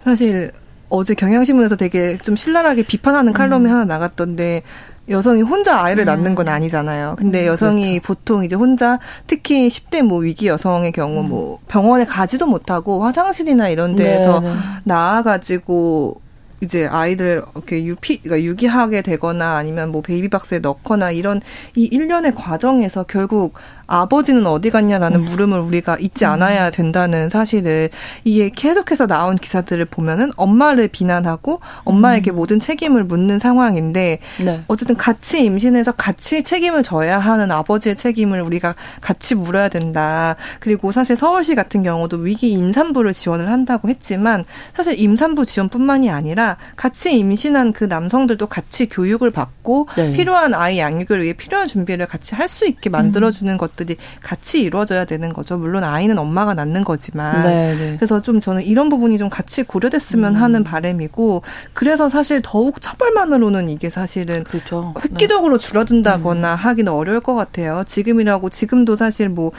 사실 어제 경향신문에서 되게 좀 신랄하게 비판하는 칼럼이 음. 하나 나갔던데 여성이 혼자 아이를 음. 낳는 건 아니잖아요. 근데 음, 여성이 그렇죠. 보통 이제 혼자 특히 10대 뭐 위기 여성의 경우 음. 뭐 병원에 가지도 못하고 화장실이나 이런 데에서 네, 네. 나아가지고 이제 아이들 이렇게 유피 그러니까 유기하게 되거나 아니면 뭐 베이비박스에 넣거나 이런 이 일련의 과정에서 결국 아버지는 어디 갔냐라는 음. 물음을 우리가 잊지 음. 않아야 된다는 사실을 이게 계속해서 나온 기사들을 보면은 엄마를 비난하고 엄마에게 음. 모든 책임을 묻는 상황인데 네. 어쨌든 같이 임신해서 같이 책임을 져야 하는 아버지의 책임을 우리가 같이 물어야 된다. 그리고 사실 서울시 같은 경우도 위기 임산부를 지원을 한다고 했지만 사실 임산부 지원뿐만이 아니라 같이 임신한 그 남성들도 같이 교육을 받고 네. 필요한 아이 양육을 위해 필요한 준비를 같이 할 수 있게 만들어주는 음. 것 것들이 같이 이루어져야 되는 거죠. 물론 아이는 엄마가 낳는 거지만. 네네. 네. 그래서 좀 저는 이런 부분이 좀 같이 고려됐으면 음. 하는 바람이고 그래서 사실 더욱 처벌만으로는 이게 사실은 그렇죠. 획기적으로 네. 줄어든다거나 음. 하기는 어려울 것 같아요. 지금이라고 지금도 사실 뭐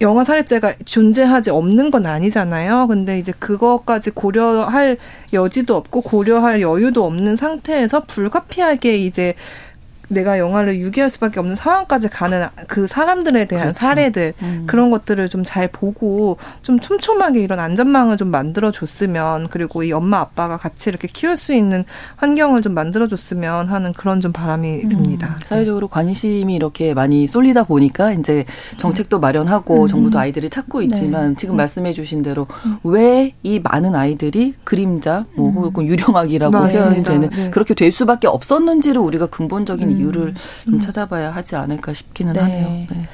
영아 살해죄가 존재하지 없는 건 아니잖아요. 근데 이제 그것까지 고려할 여지도 없고 고려할 여유도 없는 상태에서 불가피하게 이제 내가 영화를 유기할 수밖에 없는 상황까지 가는 그 사람들에 대한 그렇죠. 사례들 음. 그런 것들을 좀 잘 보고 좀 촘촘하게 이런 안전망을 좀 만들어 줬으면 그리고 이 엄마 아빠가 같이 이렇게 키울 수 있는 환경을 좀 만들어 줬으면 하는 그런 좀 바람이 음. 듭니다. 사회적으로 관심이 이렇게 많이 쏠리다 보니까 이제 정책도 마련하고 음. 정부도 아이들을 찾고 네. 있지만 네. 지금 말씀해 주신 대로 음. 왜이 많은 아이들이 그림자 뭐 음. 혹은 유령악이라고 표현이 되는 네. 그렇게 될 수밖에 없었는지를 우리가 근본적인 이유를 좀 찾아봐야 하지 않을까 싶기는 네. 하네요. 네.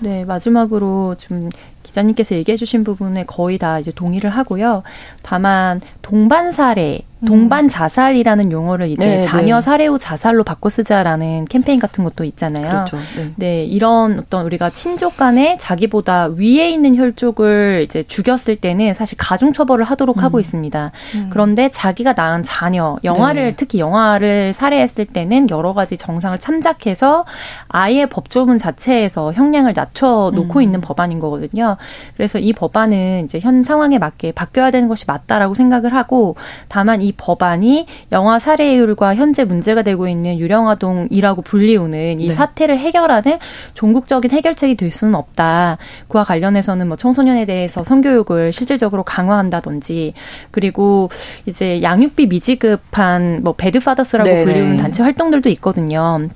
네, 마지막으로 좀 기자님께서 얘기해 주신 부분에 거의 다 이제 동의를 하고요. 다만 동반 살해 동반 자살이라는 용어를 이제 네, 자녀 네. 살해 후 자살로 바꿔 쓰자라는 캠페인 같은 것도 있잖아요. 그렇죠. 네. 네. 이런 어떤 우리가 친족 간에 자기보다 위에 있는 혈족을 이제 죽였을 때는 사실 가중 처벌을 하도록 음. 하고 있습니다. 음. 그런데 자기가 낳은 자녀, 영화를 네. 특히 영화를 살해했을 때는 여러 가지 정상을 참작해서 아예 법조문 자체에서 형량을 낮춰 놓고 음. 있는 법안인 거거든요. 그래서 이 법안은 이제 현 상황에 맞게 바뀌어야 되는 것이 맞다라고 생각을 하고 다만 이 법안이 영화 살해율과 현재 문제가 되고 있는 유령아동이라고 불리우는 이 네. 사태를 해결하는 종국적인 해결책이 될 수는 없다. 그와 관련해서는 뭐 청소년에 대해서 성교육을 실질적으로 강화한다든지 그리고 이제 양육비 미지급한 뭐 배드파더스라고. 불리우는 단체 활동들도 있거든요.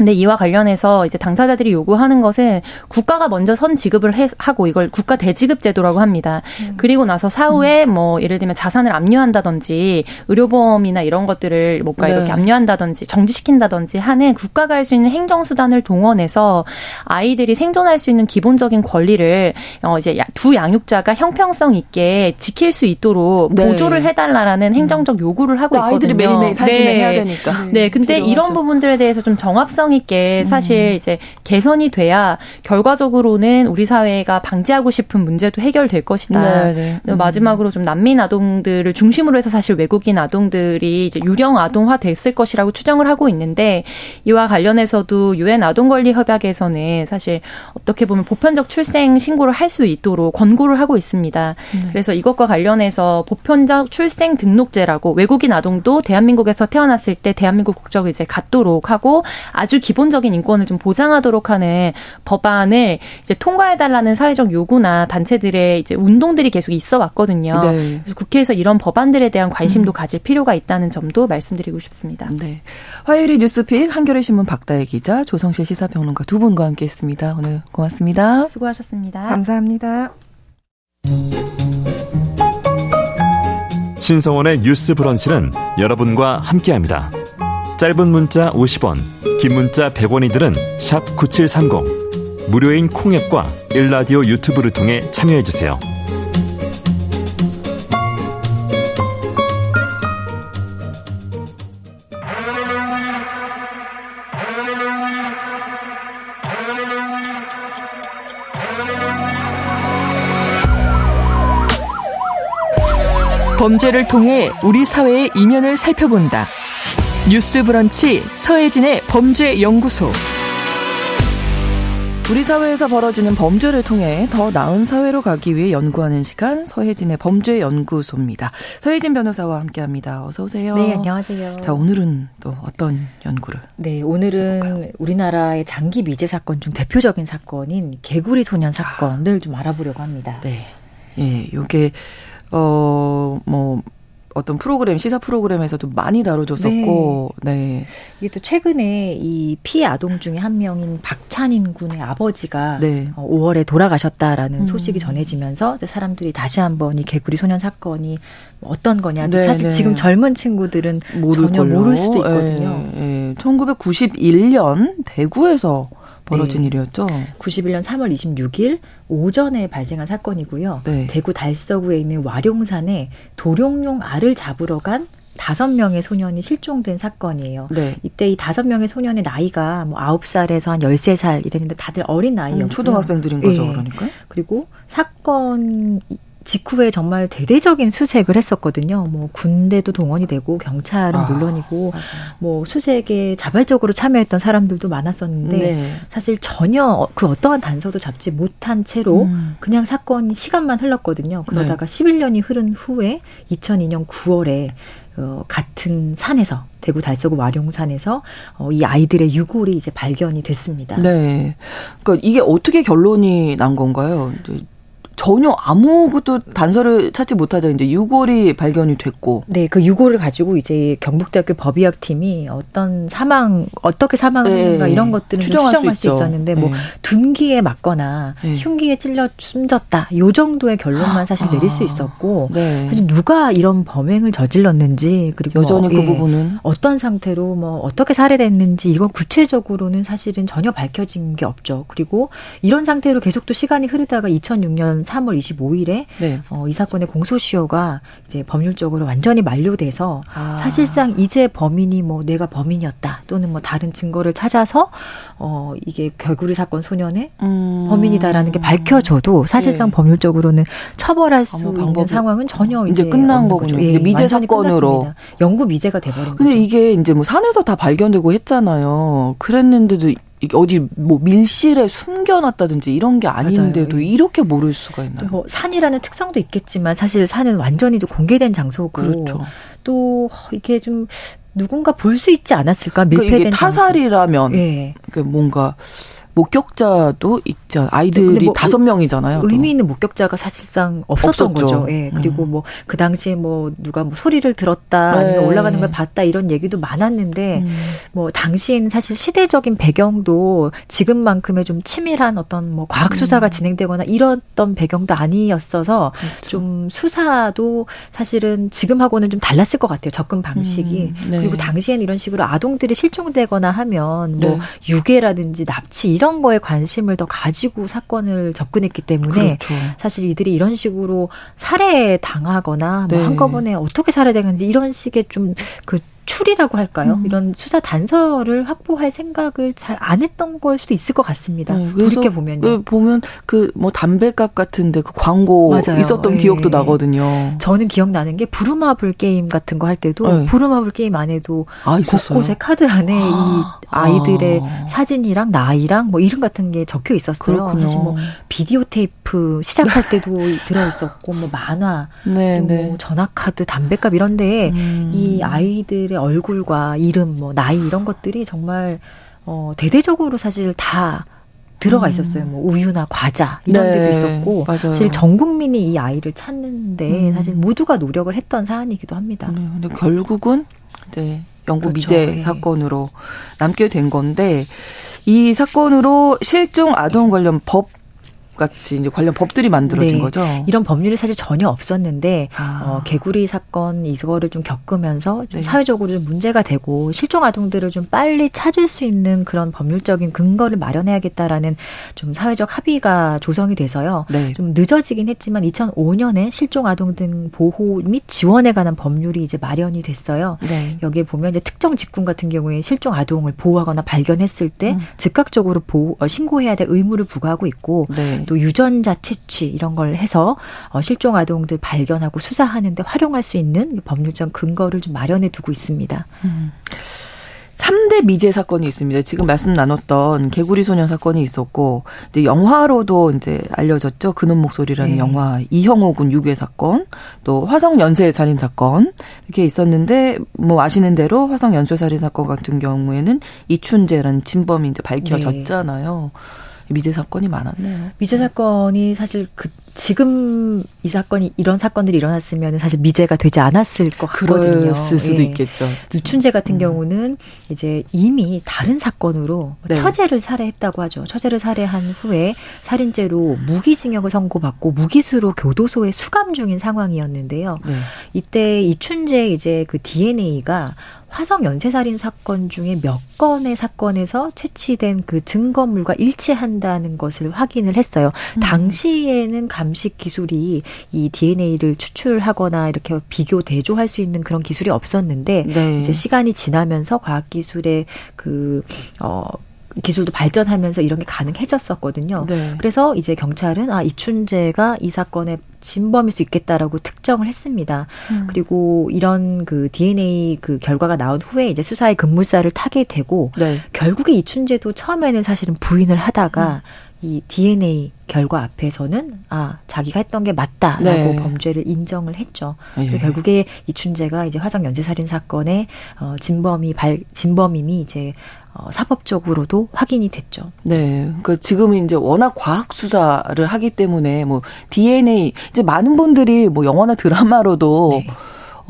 근데 이와 관련해서 이제 당사자들이 요구하는 것은 국가가 먼저 선 지급을 해, 하고 이걸 국가 대지급 제도라고 합니다. 음. 그리고 나서 사후에 음. 뭐 예를 들면 자산을 압류한다든지 의료보험이나 이런 것들을 뭔가 네. 이렇게 압류한다든지 정지시킨다든지 하는 국가가 할 수 있는 행정 수단을 동원해서 아이들이 생존할 수 있는 기본적인 권리를 어 이제 두 양육자가 형평성 있게 지킬 수 있도록 네. 보조를 해달라라는 행정적 요구를 하고 있거든요. 아이들이 매일매일 살기는 네. 해야 되니까. 네, 근데 필요하죠. 이런 부분들에 대해서 좀 정합성 균형 있게 사실 음. 이제 개선이 돼야 결과적으로는 우리 사회가 방지하고 싶은 문제도 해결될 것이다. 네, 네. 마지막으로 좀 난민 아동들을 중심으로 해서 사실 외국인 아동들이 이제 유령 아동화 됐을 것이라고 추정을 하고 있는데 이와 관련해서도 유엔 아동 권리 협약에서는 사실 어떻게 보면 보편적 출생 신고를 할 수 있도록 권고를 하고 있습니다. 네. 그래서 이것과 관련해서 보편적 출생 등록제라고 외국인 아동도 대한민국에서 태어났을 때 대한민국 국적을 이제 갖도록 하고 아주 기본적인 인권을 좀 보장하도록 하는 법안을 이제 통과해달라는 사회적 요구나 단체들의 이제 운동들이 계속 있어 왔거든요. 네. 그래서 국회에서 이런 법안들에 대한 관심도 음. 가질 필요가 있다는 점도 말씀드리고 싶습니다. 네. 화요일의 뉴스픽 한겨레 신문 박다혜 기자, 조성실 시사평론가 두 분과 함께했습니다. 오늘 고맙습니다. 수고하셨습니다. 감사합니다. 신성원의 뉴스 브런치는 여러분과 함께합니다. 짧은 문자 50원, 긴 문자 100원이들은 9730. 무료인 콩앱과 일라디오 유튜브를 통해 참여해주세요. 범죄를 통해 우리 사회의 이면을 살펴본다. 뉴스 브런치 서혜진의 범죄 연구소. 우리 사회에서 벌어지는 범죄를 통해 더 나은 사회로 가기 위해 연구하는 시간 서혜진의 범죄 연구소입니다. 서혜진 변호사와 함께 합니다. 어서 오세요. 네, 안녕하세요. 자, 오늘은 또 어떤 연구를? 네, 오늘은 해볼까요? 우리나라의 장기 미제 사건 중 대표적인 사건인 개구리 소년 사건을 아. 좀 알아보려고 합니다. 네. 예, 요게 어뭐 어떤 프로그램 시사 프로그램에서도 많이 다뤄졌었고 네. 네. 이게 또 최근에 이 피해 아동 중에 한 명인 박찬인 군의 아버지가 네. 5월에 어, 돌아가셨다라는 음. 소식이 전해지면서 사람들이 다시 한번 이 개구리 소년 사건이 어떤 거냐. 네, 사실 네. 지금 젊은 친구들은 전혀 걸로. 모를 수도 있거든요. 예, 예. 1991년 대구에서 벌어진 네. 일이었죠. 91년 3월 26일 오전에 발생한 사건이고요. 네. 대구 달서구에 있는 와룡산에 도룡용 알을 잡으러 간 다섯 명의 소년이 실종된 사건이에요. 네. 이때 이 다섯 명의 소년의 나이가 뭐 아홉 살에서 한 열세 살 이랬는데 다들 어린 나이였고 음, 초등학생들인 거죠, 네. 그러니까. 그리고 사건 직후에 정말 대대적인 수색을 했었거든요. 뭐 군대도 동원이 되고 경찰은 아, 물론이고 맞아요. 뭐 수색에 자발적으로 참여했던 사람들도 많았었는데 네. 사실 전혀 그 어떠한 단서도 잡지 못한 채로 음. 그냥 사건이 시간만 흘렀거든요. 그러다가 네. 11년이 흐른 후에 2002년 9월에 어, 같은 산에서 대구 달서구 와룡산에서 어, 이 아이들의 유골이 이제 발견이 됐습니다. 네. 그러니까 이게 어떻게 결론이 난 건가요? 전혀 아무것도 단서를 찾지 못하자 이제 유골이 발견이 됐고. 네, 그 유골을 가지고 이제 경북대학교 법의학 팀이 어떤 사망 어떻게 사망했는가 네, 이런 것들을 추정할, 추정할 수, 수, 있었는데 뭐 네. 뭐 둔기에 맞거나 네. 흉기에 찔려 숨졌다 요 정도의 결론만 사실 아, 내릴 수 있었고 네. 사실 누가 이런 범행을 저질렀는지 그리고 여전히 뭐, 그 예, 부분은 어떤 상태로 뭐 어떻게 살해됐는지 이건 구체적으로는 사실은 전혀 밝혀진 게 없죠. 그리고 이런 상태로 계속 또 시간이 흐르다가 2006년 3월 25일에 네. 어, 이 사건의 공소시효가 이제 법률적으로 완전히 만료돼서 아. 사실상 이제 범인이 뭐 내가 범인이었다 또는 뭐 다른 증거를 찾아서 어 이게 결구리 사건 소년의 음. 범인이다라는 게 밝혀져도 사실상 네. 법률적으로는 처벌할 수 있는 상황은 전혀 이제, 이제 끝난 거죠. 예, 미제 사건으로 영구 미제가 돼버린 근데 거죠. 이게 이제 뭐 산에서 다 발견되고 했잖아요. 그랬는데도 어디 뭐 밀실에 숨겨놨다든지 이런 게 아닌데도 맞아요. 이렇게 모를 수가 있나요? 뭐 산이라는 특성도 있겠지만 사실 산은 완전히 또 공개된 장소고 그렇죠. 또 이게 좀 누군가 볼 수 있지 않았을까 밀폐된 그러니까 타살이라면 예. 그 뭔가 목격자도 있죠. 아이들이 뭐 다섯 명이잖아요. 의미 있는 목격자가 사실상 없었던 없었죠. 거죠. 예. 그리고 음. 뭐그 당시에 뭐 누가 뭐 소리를 들었다 네. 아니면 올라가는 걸 봤다 이런 얘기도 많았는데 음. 뭐 당시엔 사실 시대적인 배경도 지금만큼의 좀 치밀한 어떤 뭐 과학 수사가 음. 진행되거나 이랬던 배경도 아니었어서 그렇죠. 좀 수사도 사실은 지금하고는 좀 달랐을 것 같아요. 접근 방식이. 음. 네. 그리고 당시엔 이런 식으로 아동들이 실종되거나 하면 뭐 네. 유괴라든지 납치 이런 거에 관심을 더 가지고 사건을 접근했기 때문에 그렇죠. 사실 이들이 이런 식으로 살해 당하거나 뭐 네. 뭐 한꺼번에 어떻게 살해되는지 이런 식의 좀그 추리라고 할까요? 음. 이런 수사 단서를 확보할 생각을 잘 안 했던 걸 수도 있을 것 같습니다. 네, 돌이켜 보면요. 보면 그 뭐 담배값 같은데 그 광고 맞아요. 있었던 네. 기억도 나거든요. 저는 기억나는 게 부루마블 게임 같은 거 할 때도 네. 부루마블 게임 안에도 아, 곳곳에 카드 안에 아. 이 아이들의 아. 사진이랑 나이랑 뭐 이름 같은 게 적혀 있었어요. 그렇군요. 사실 뭐 비디오 테이프 시작할 때도 들어 있었고 뭐 만화, 네, 뭐 네. 전화 카드, 담배값 이런데 음. 이 아이들의 얼굴과 이름, 뭐 나이 이런 것들이 정말 어 대대적으로 사실 다 들어가 음. 있었어요. 뭐 우유나 과자 이런 네, 데도 있었고 맞아요. 사실 전 국민이 이 아이를 찾는데 음. 사실 모두가 노력을 했던 사안이기도 합니다. 네, 근데 결국은 네. 영구 그렇죠. 미제 네. 사건으로 남게 된 건데 이 사건으로 실종 아동 관련 법 같이 이제 관련 법들이 만들어진 네. 거죠. 이런 법률이 사실 전혀 없었는데 아. 어, 개구리 사건 이거를 좀 겪으면서 좀 네. 사회적으로 좀 문제가 되고 실종 아동들을 좀 빨리 찾을 수 있는 그런 법률적인 근거를 마련해야겠다라는 좀 사회적 합의가 조성이 돼서요. 네. 좀 늦어지긴 했지만 2005년에 실종 아동 등 보호 및 지원에 관한 법률이 이제 마련이 됐어요. 네. 여기에 보면 이제 특정 직군 같은 경우에 실종 아동을 보호하거나 발견했을 때 음. 즉각적으로 보호, 어, 신고해야 될 의무를 부과하고 있고 네. 또 유전자 채취 이런 걸 해서 어, 실종 아동들 발견하고 수사하는데 활용할 수 있는 법률적 근거를 좀 마련해 두고 있습니다. 음. 3대 미제 사건이 있습니다. 지금 말씀 나눴던 개구리 소년 사건이 있었고 이제 영화로도 이제 알려졌죠. 그놈 목소리라는 네. 영화 이형호 군 유괴 사건, 또 화성 연쇄 살인 사건 이렇게 있었는데 뭐 아시는 대로 화성 연쇄 살인 사건 같은 경우에는 이춘재라는 진범이 이제 밝혀졌잖아요. 네. 미제 사건이 많았네요. 미제 사건이 사실 그 지금 이 사건이 이런 사건들이 일어났으면 사실 미제가 되지 않았을 것 같거든요. 그럴 수도 예. 있겠죠. 누춘재 같은 음. 경우는 이제 이미 다른 사건으로 네. 처제를 살해했다고 하죠. 처제를 살해한 후에 살인죄로 무기징역을 선고받고 무기수로 교도소에 수감 중인 상황이었는데요. 네. 이때 이춘재 이제 그 DNA가 화성 연쇄살인 사건 중에 몇 건의 사건에서 채취된 그 증거물과 일치한다는 것을 확인을 했어요. 음. 당시에는 감식 기술이 이 DNA를 추출하거나 이렇게 비교 대조할 수 있는 그런 기술이 없었는데 네. 이제 시간이 지나면서 과학 기술의 그 어 기술도 발전하면서 이런 게 가능해졌었거든요. 네. 그래서 이제 경찰은 아 이춘재가 이 사건의 진범일 수 있겠다라고 특정을 했습니다. 음. 그리고 이런 그 DNA 그 결과가 나온 후에 이제 수사의 급물살을 타게 되고 네. 결국에 이춘재도 처음에는 사실은 부인을 하다가 음. 이 DNA 결과 앞에서는 아 자기가 했던 게 맞다라고 네. 범죄를 인정을 했죠. 예. 결국에 이춘재가 이제 화성 연쇄 살인 사건의 어 진범이 발 진범임이 이제 어, 사법적으로도 확인이 됐죠. 네. 그러니까 지금은 이제 워낙 과학 수사를 하기 때문에 뭐 DNA 이제 많은 분들이 뭐 영화나 드라마로도 네.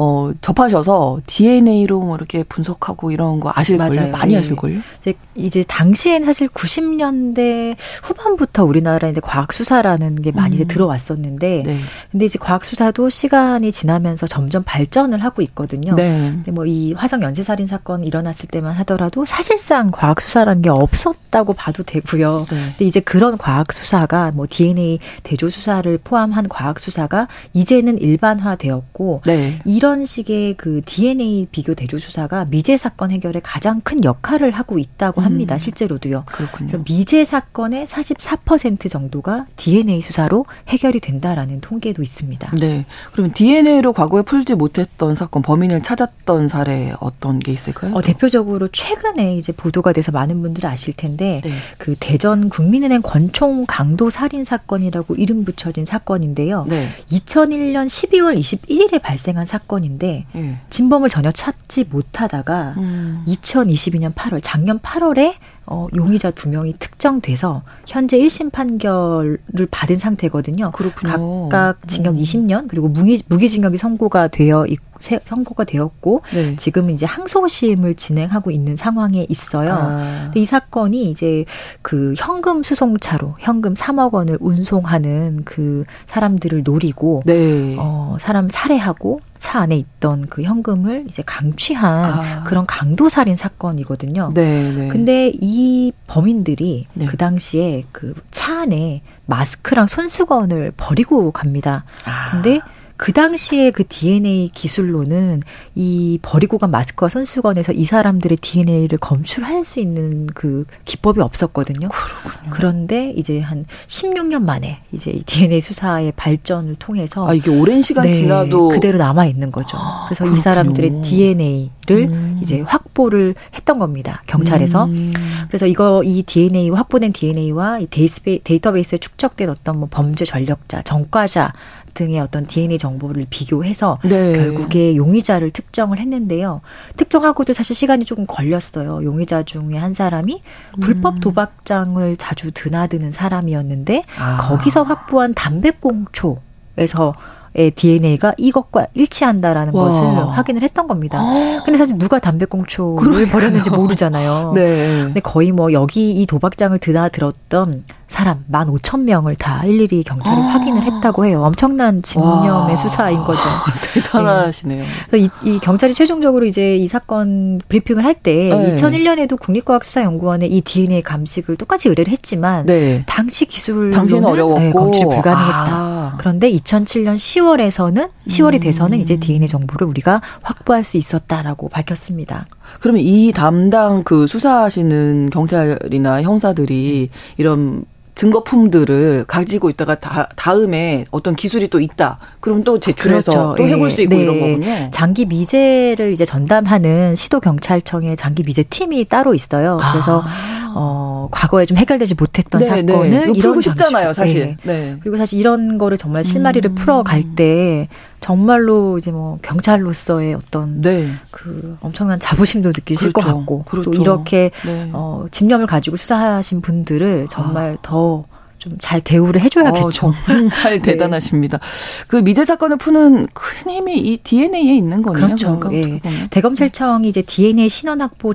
어, 접하셔서 DNA로 뭐 이렇게 분석하고 이런 거 아실걸요? 많이 예. 아실걸요? 이제, 이제 당시엔 사실 90년대 후반부터 우리나라에 이제 과학수사라는 게 많이 음. 들어왔었는데, 네. 근데 이제 과학수사도 시간이 지나면서 점점 발전을 하고 있거든요. 네. 근데 뭐 이 화성 연쇄살인 사건 일어났을 때만 하더라도 사실상 과학수사라는 게 없었다고 봐도 되고요. 네. 근데 이제 그런 과학수사가 뭐 DNA 대조수사를 포함한 과학수사가 이제는 일반화되었고, 네. 이런 이런 식의 그 DNA 비교 대조 수사가 미제 사건 해결에 가장 큰 역할을 하고 있다고 합니다. 음. 실제로도요. 그렇군요. 미제 사건의 44% 정도가 DNA 수사로 해결이 된다라는 통계도 있습니다. 네. 그러면 DNA로 과거에 풀지 못했던 사건 범인을 찾았던 사례 어떤 게 있을까요? 어, 대표적으로 최근에 이제 보도가 돼서 많은 분들이 아실 텐데 네. 그 대전 국민은행 권총 강도 살인 사건이라고 이름 붙여진 사건인데요. 네. 2001년 12월 21일에 발생한 사건 사건인데 음. 진범을 전혀 찾지 못하다가 음. 2022년 8월 작년 8월에 어, 용의자 두 명이 특정돼서 현재 1심 판결을 받은 상태거든요. 그렇군요. 각각 징역 음. 20년 그리고 무기, 무기징역이 선고가 되어 있고 선고가 되었고 네. 지금 이제 항소심을 진행하고 있는 상황에 있어요. 아. 근데 이 사건이 이제 그 현금 수송차로 현금 3억 원을 운송하는 그 사람들을 노리고 네. 어 사람 살해하고 차 안에 있던 그 현금을 이제 강취한 아. 그런 강도 살인 사건이거든요. 네, 네. 근데 이 범인들이 네. 그 당시에 그 차 안에 마스크랑 손수건을 버리고 갑니다. 아. 근데 그 당시에 그 DNA 기술로는 이 버리고 간 마스크와 손수건에서 이 사람들의 DNA를 검출할 수 있는 그 기법이 없었거든요. 그렇군요. 그런데 이제 한 16년 만에 이제 DNA 수사의 발전을 통해서 아 이게 오랜 시간 네, 지나도 그대로 남아 있는 거죠. 아, 그래서 그렇군요. 이 사람들의 DNA를 음. 이제 확보를 했던 겁니다. 경찰에서. 음. 그래서 이거 이 DNA 확보된 DNA와 이 데이터베이스에 축적된 어떤 뭐 범죄 전력자, 전과자 등의 어떤 DNA 정보를 비교해서 네. 결국에 용의자를 특정을 했는데요. 특정하고도 사실 시간이 조금 걸렸어요. 용의자 중에 한 사람이 음. 불법 도박장을 자주 드나드는 사람이었는데 아. 거기서 확보한 담배꽁초에서 의 DNA가 이것과 일치한다라는 와. 것을 확인을 했던 겁니다. 아. 근데 사실 누가 담배꽁초를. 버렸는지 모르잖아요. 네. 근데 거의 뭐 여기 이 도박장을 드나들었던 사람 만 오천 명을 다 일일이 경찰이 아. 확인을 했다고 해요. 엄청난 집념의 와. 수사인 거죠. 대단하시네요. 네. 이, 이, 경찰이 최종적으로 이제 이 사건 브리핑을 할때 네. 2001년에도 국립과학수사연구원에 이 DNA 감식을 똑같이 의뢰를 했지만 네. 당시 기술로는 어려웠고 네, 검출이 불가능했다. 아. 그런데 2007년 10월에서는 10월이 음. 돼서는 이제 DNA 정보를 우리가 확보할 수 있었다라고 밝혔습니다. 그러면 이 담당 그 수사하시는 경찰이나 형사들이 이런 증거품들을 가지고 있다가 다, 다음에 어떤 기술이 또 있다. 그럼 또 제출해서 그렇죠. 또 해볼 예. 수 있고 네. 이런 거군요. 장기 미제를 이제 전담하는 시도 경찰청의 장기 미제 팀이 따로 있어요. 그래서 아. 어 과거에 좀 해결되지 못했던 네, 네. 사건을 네. 이런 쉽잖아요, 사실. 네. 그리고 사실 이런 거를 정말 실마리를 음. 풀어갈 때 정말로 이제 뭐 경찰로서의 어떤 네. 그 엄청난 자부심도 느끼실 그렇죠. 것 같고 그렇죠. 또 이렇게 네. 어 집념을 가지고 수사하신 분들을 정말 아. 더 좀 잘 대우를 해줘야겠죠. 어, 정말 네. 대단하십니다. 그 미제 사건을 푸는 큰 힘이 이 DNA에 있는 거네요. 그렇죠. 예. 대검찰청이 이제 DNA 신원 확보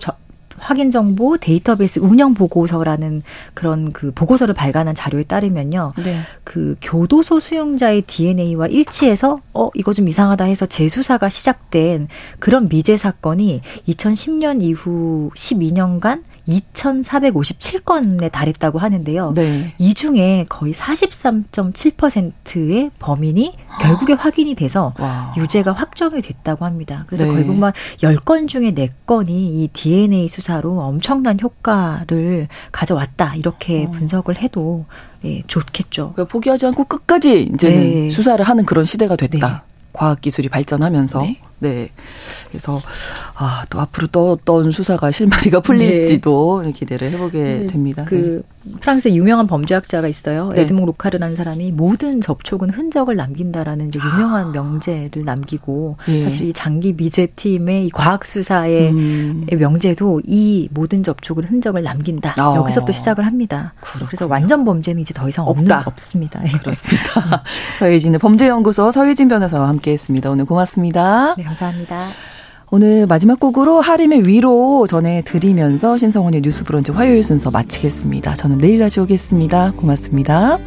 확인 정보 데이터베이스 운영 보고서라는 그런 그 보고서를 발간한 자료에 따르면요. 네. 그 교도소 수용자의 DNA와 일치해서 어 이거 좀 이상하다 해서 재수사가 시작된 그런 미제 사건이 2010년 이후 12년간 2,457건에 달했다고 하는데요. 네. 이 중에 거의 43.7%의 범인이 결국에 확인이 돼서 와. 유죄가 확정이 됐다고 합니다. 그래서 네. 결국 만 10건 중에 4건이 이 DNA 수사로 엄청난 효과를 가져왔다. 이렇게 어. 분석을 해도 예, 좋겠죠. 그러니까 포기하지 않고 끝까지 이제 네. 수사를 하는 그런 시대가 됐다. 네. 과학 기술이 발전하면서 네. 네. 그래서 아, 또 앞으로 또 어떤 수사가 실마리가 풀릴지도 네. 기대를 해보게 됩니다. 그 네. 프랑스의 유명한 범죄학자가 있어요. 네. 에드몽 로카르라는 사람이 모든 접촉은 흔적을 남긴다라는 이제 유명한 아. 명제를 남기고 예. 사실 이 장기 미제 팀의 이 과학 수사의 음. 명제도 이 모든 접촉은 흔적을 남긴다. 아. 여기서부터 시작을 합니다. 그렇군요. 그래서 완전 범죄는 이제 더 이상 없다. 없습니다. 그렇습니다. 서예진의 범죄연구소 서예진 변호사와 함께했습니다. 오늘 고맙습니다. 네, 감사합니다. 오늘 마지막 곡으로 하림의 위로 전해드리면서 신성원의 뉴스 브런치 화요일 순서 마치겠습니다. 저는 내일 다시 오겠습니다. 고맙습니다.